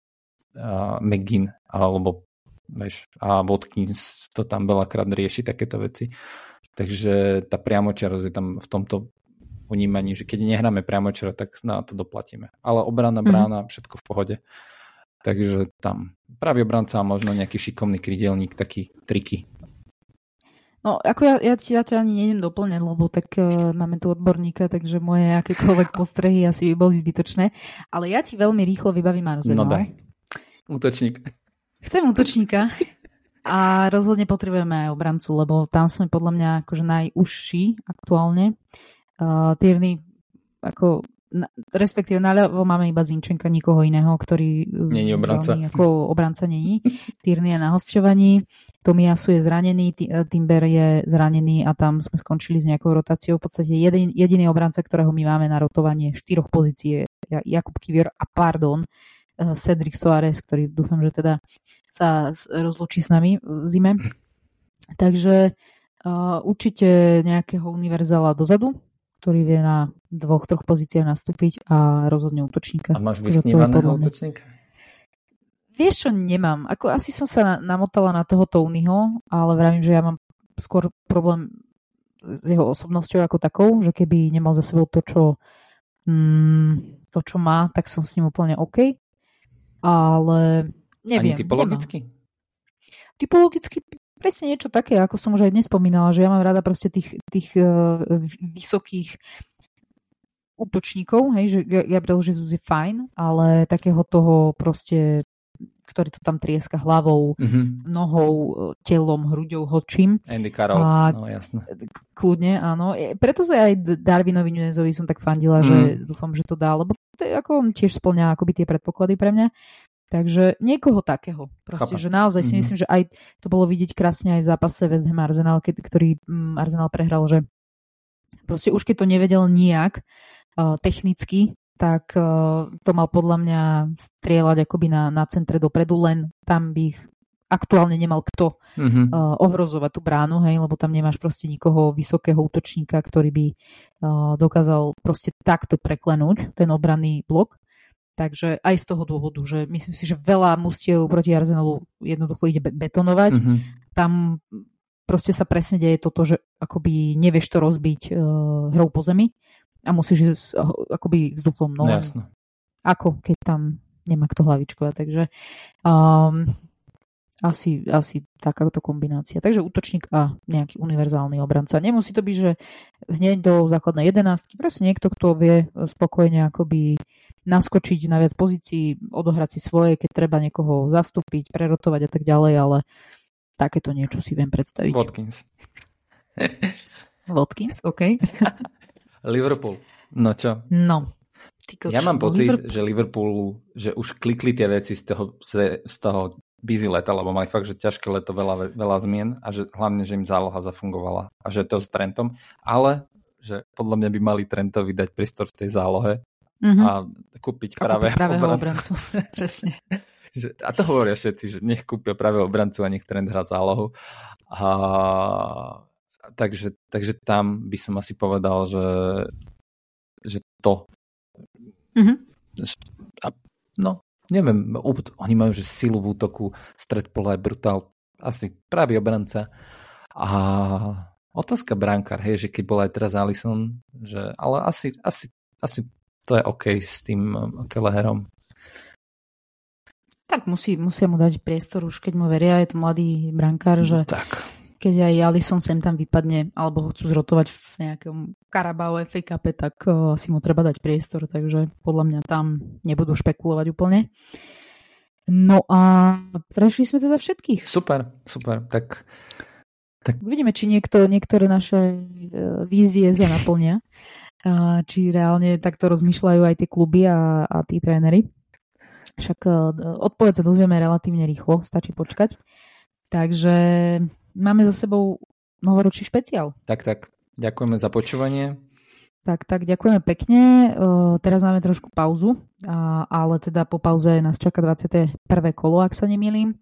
uh, McGinn, alebo vieš, a Watkins to tam veľakrát rieši takéto veci. Takže tá priamočiarosť je tam v tomto vnímaní, že keď nehráme priamočiaro, tak na to doplatíme. Ale obrana, mhm. brána, mm. všetko v pohode. Takže tam pravý obranca a možno nejaký šikovný krydelník, taký triky No, ako ja, ja ti zatiaľ ani nejdem doplňať, lebo tak uh, máme tu odborníka, takže moje akékoľvek postrehy asi by boli zbytočné. Ale ja ti veľmi rýchlo vybavím Arsenal. No daj. Útočník. Chcem útočníka. A rozhodne potrebujeme aj obrancu, lebo tam sme podľa mňa akože najúžší aktuálne. Uh, Tierney ako respektíve naľavo máme iba Zinčenka, nikoho iného, ktorý uh, není obranca. ako obranca není. Tyrny je na hostovaní, Tomiasu je zranený, uh, Timber je zranený a tam sme skončili s nejakou rotáciou. V podstate jedin, jediný obranca, ktorého my máme na rotovanie štyroch pozícií je Jakub Kivior a pardon, uh, Cedric Soares, ktorý dúfam, že teda sa rozlučí s nami v zime. Takže uh, určite nejakého univerzala dozadu, ktorý vie na dvoch, troch pozíciách nastúpiť a rozhodne útočníka. A máš vysnívaného útočníka? Vieš čo, nemám. Ako asi som sa namotala na toho Tonyho, ale vravím, že ja mám skôr problém s jeho osobnosťou ako takou, že keby nemal za sebou to, čo, mm, to, čo má, tak som s ním úplne OK. Ale neviem. Ani typologicky? Nemám. Typologicky presne niečo také, ako som už aj dnes spomínala, že ja mám rada proste tých, tých uh, vysokých útočníkov, hej, že Gabriel Jesus je fajn, ale takého toho proste ktorý to tam trieska hlavou, mm-hmm. nohou, telom, hruďou, hočím. Andy Carroll, a, no jasné. Kľudne, áno. E, preto sa aj Darwinovi Nunezovi som tak fandila, mm. že dúfam, že to dá, lebo to je, ako on tiež splňa akoby tie predpoklady pre mňa. Takže niekoho takého. Proste, Chápam. že naozaj si mm-hmm. myslím, že aj to bolo vidieť krásne aj v zápase West Ham Arsenal, keď, ktorý um, Arsenal prehral, že proste už keď to nevedel nijak uh, technicky, tak uh, to mal podľa mňa strieľať akoby na, na centre dopredu, len tam by ich aktuálne nemal kto mm-hmm. uh, ohrozovať tú bránu, hej, lebo tam nemáš proste nikoho vysokého útočníka, ktorý by uh, dokázal proste takto preklenúť ten obranný blok. Takže aj z toho dôvodu, že myslím si, že veľa mustiev proti Arsenalu jednoducho ide betonovať. Mm-hmm. Tam proste sa presne deje toto, že akoby nevieš to rozbiť uh, hrou po zemi a musíš ísť uh, akoby vzduchom. No, Jasno. Ako keď tam nemá kto hlavičkovať. Takže um, asi, asi takáto kombinácia. Takže útočník a nejaký univerzálny obranca. Nemusí to byť, že hneď do základnej jedenáctky. Proste niekto, kto vie spokojne akoby naskočiť na viac pozícií, odohrať si svoje, keď treba niekoho zastúpiť, prerotovať a tak ďalej, ale takéto niečo si viem predstaviť. Watkins. Watkins, OK. Liverpool. No čo? No. Tyko, ja mám pocit, Liverpool... že Liverpoolu, že už klikli tie veci z toho, z toho busy leta, lebo mali fakt, že ťažké leto, veľa, veľa zmien a že hlavne, že im záloha zafungovala a že to s Trentom, ale že podľa mňa by mali Trentovi dať prístor v tej zálohe mm-hmm. a kúpiť práve pravého obrancu. obrancu. Presne. a to hovoria všetci, že nech kúpia práve obrancu a nech trend hrá zálohu. A, takže, takže tam by som asi povedal, že, že to. Mm-hmm. A, no, neviem, oni majú že silu v útoku, stred pola je brutál, asi pravý obranca. A otázka brankár, hej, že keď bol aj teraz Alison, že, ale asi, asi, asi to je OK s tým Keleherom. Tak musí, musia mu dať priestor už, keď mu veria, je to mladý brankár, že tak. keď aj Alison sem tam vypadne, alebo ho chcú zrotovať v nejakom Carabao FA Cup, tak uh, si mu treba dať priestor, takže podľa mňa tam nebudú špekulovať úplne. No a prešli sme teda všetkých. Super, super. Tak, tak... Uvidíme, či niekto, niektoré naše uh, vízie sa naplnia. Či reálne takto rozmýšľajú aj tie kluby a, a tí tréneri. Však e, odpoveď sa dozvieme relatívne rýchlo, stačí počkať. Takže máme za sebou novoročný špeciál. Tak, tak. Ďakujeme za počúvanie. Tak, tak, ďakujeme pekne. Uh, teraz máme trošku pauzu, ale teda po pauze nás čaká 21. kolo, ak sa nemýlim.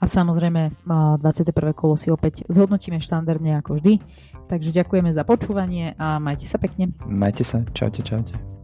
A samozrejme uh, 21. kolo si opäť zhodnotíme štandardne ako vždy. Takže ďakujeme za počúvanie a majte sa pekne. Majte sa. Čaute, čaute.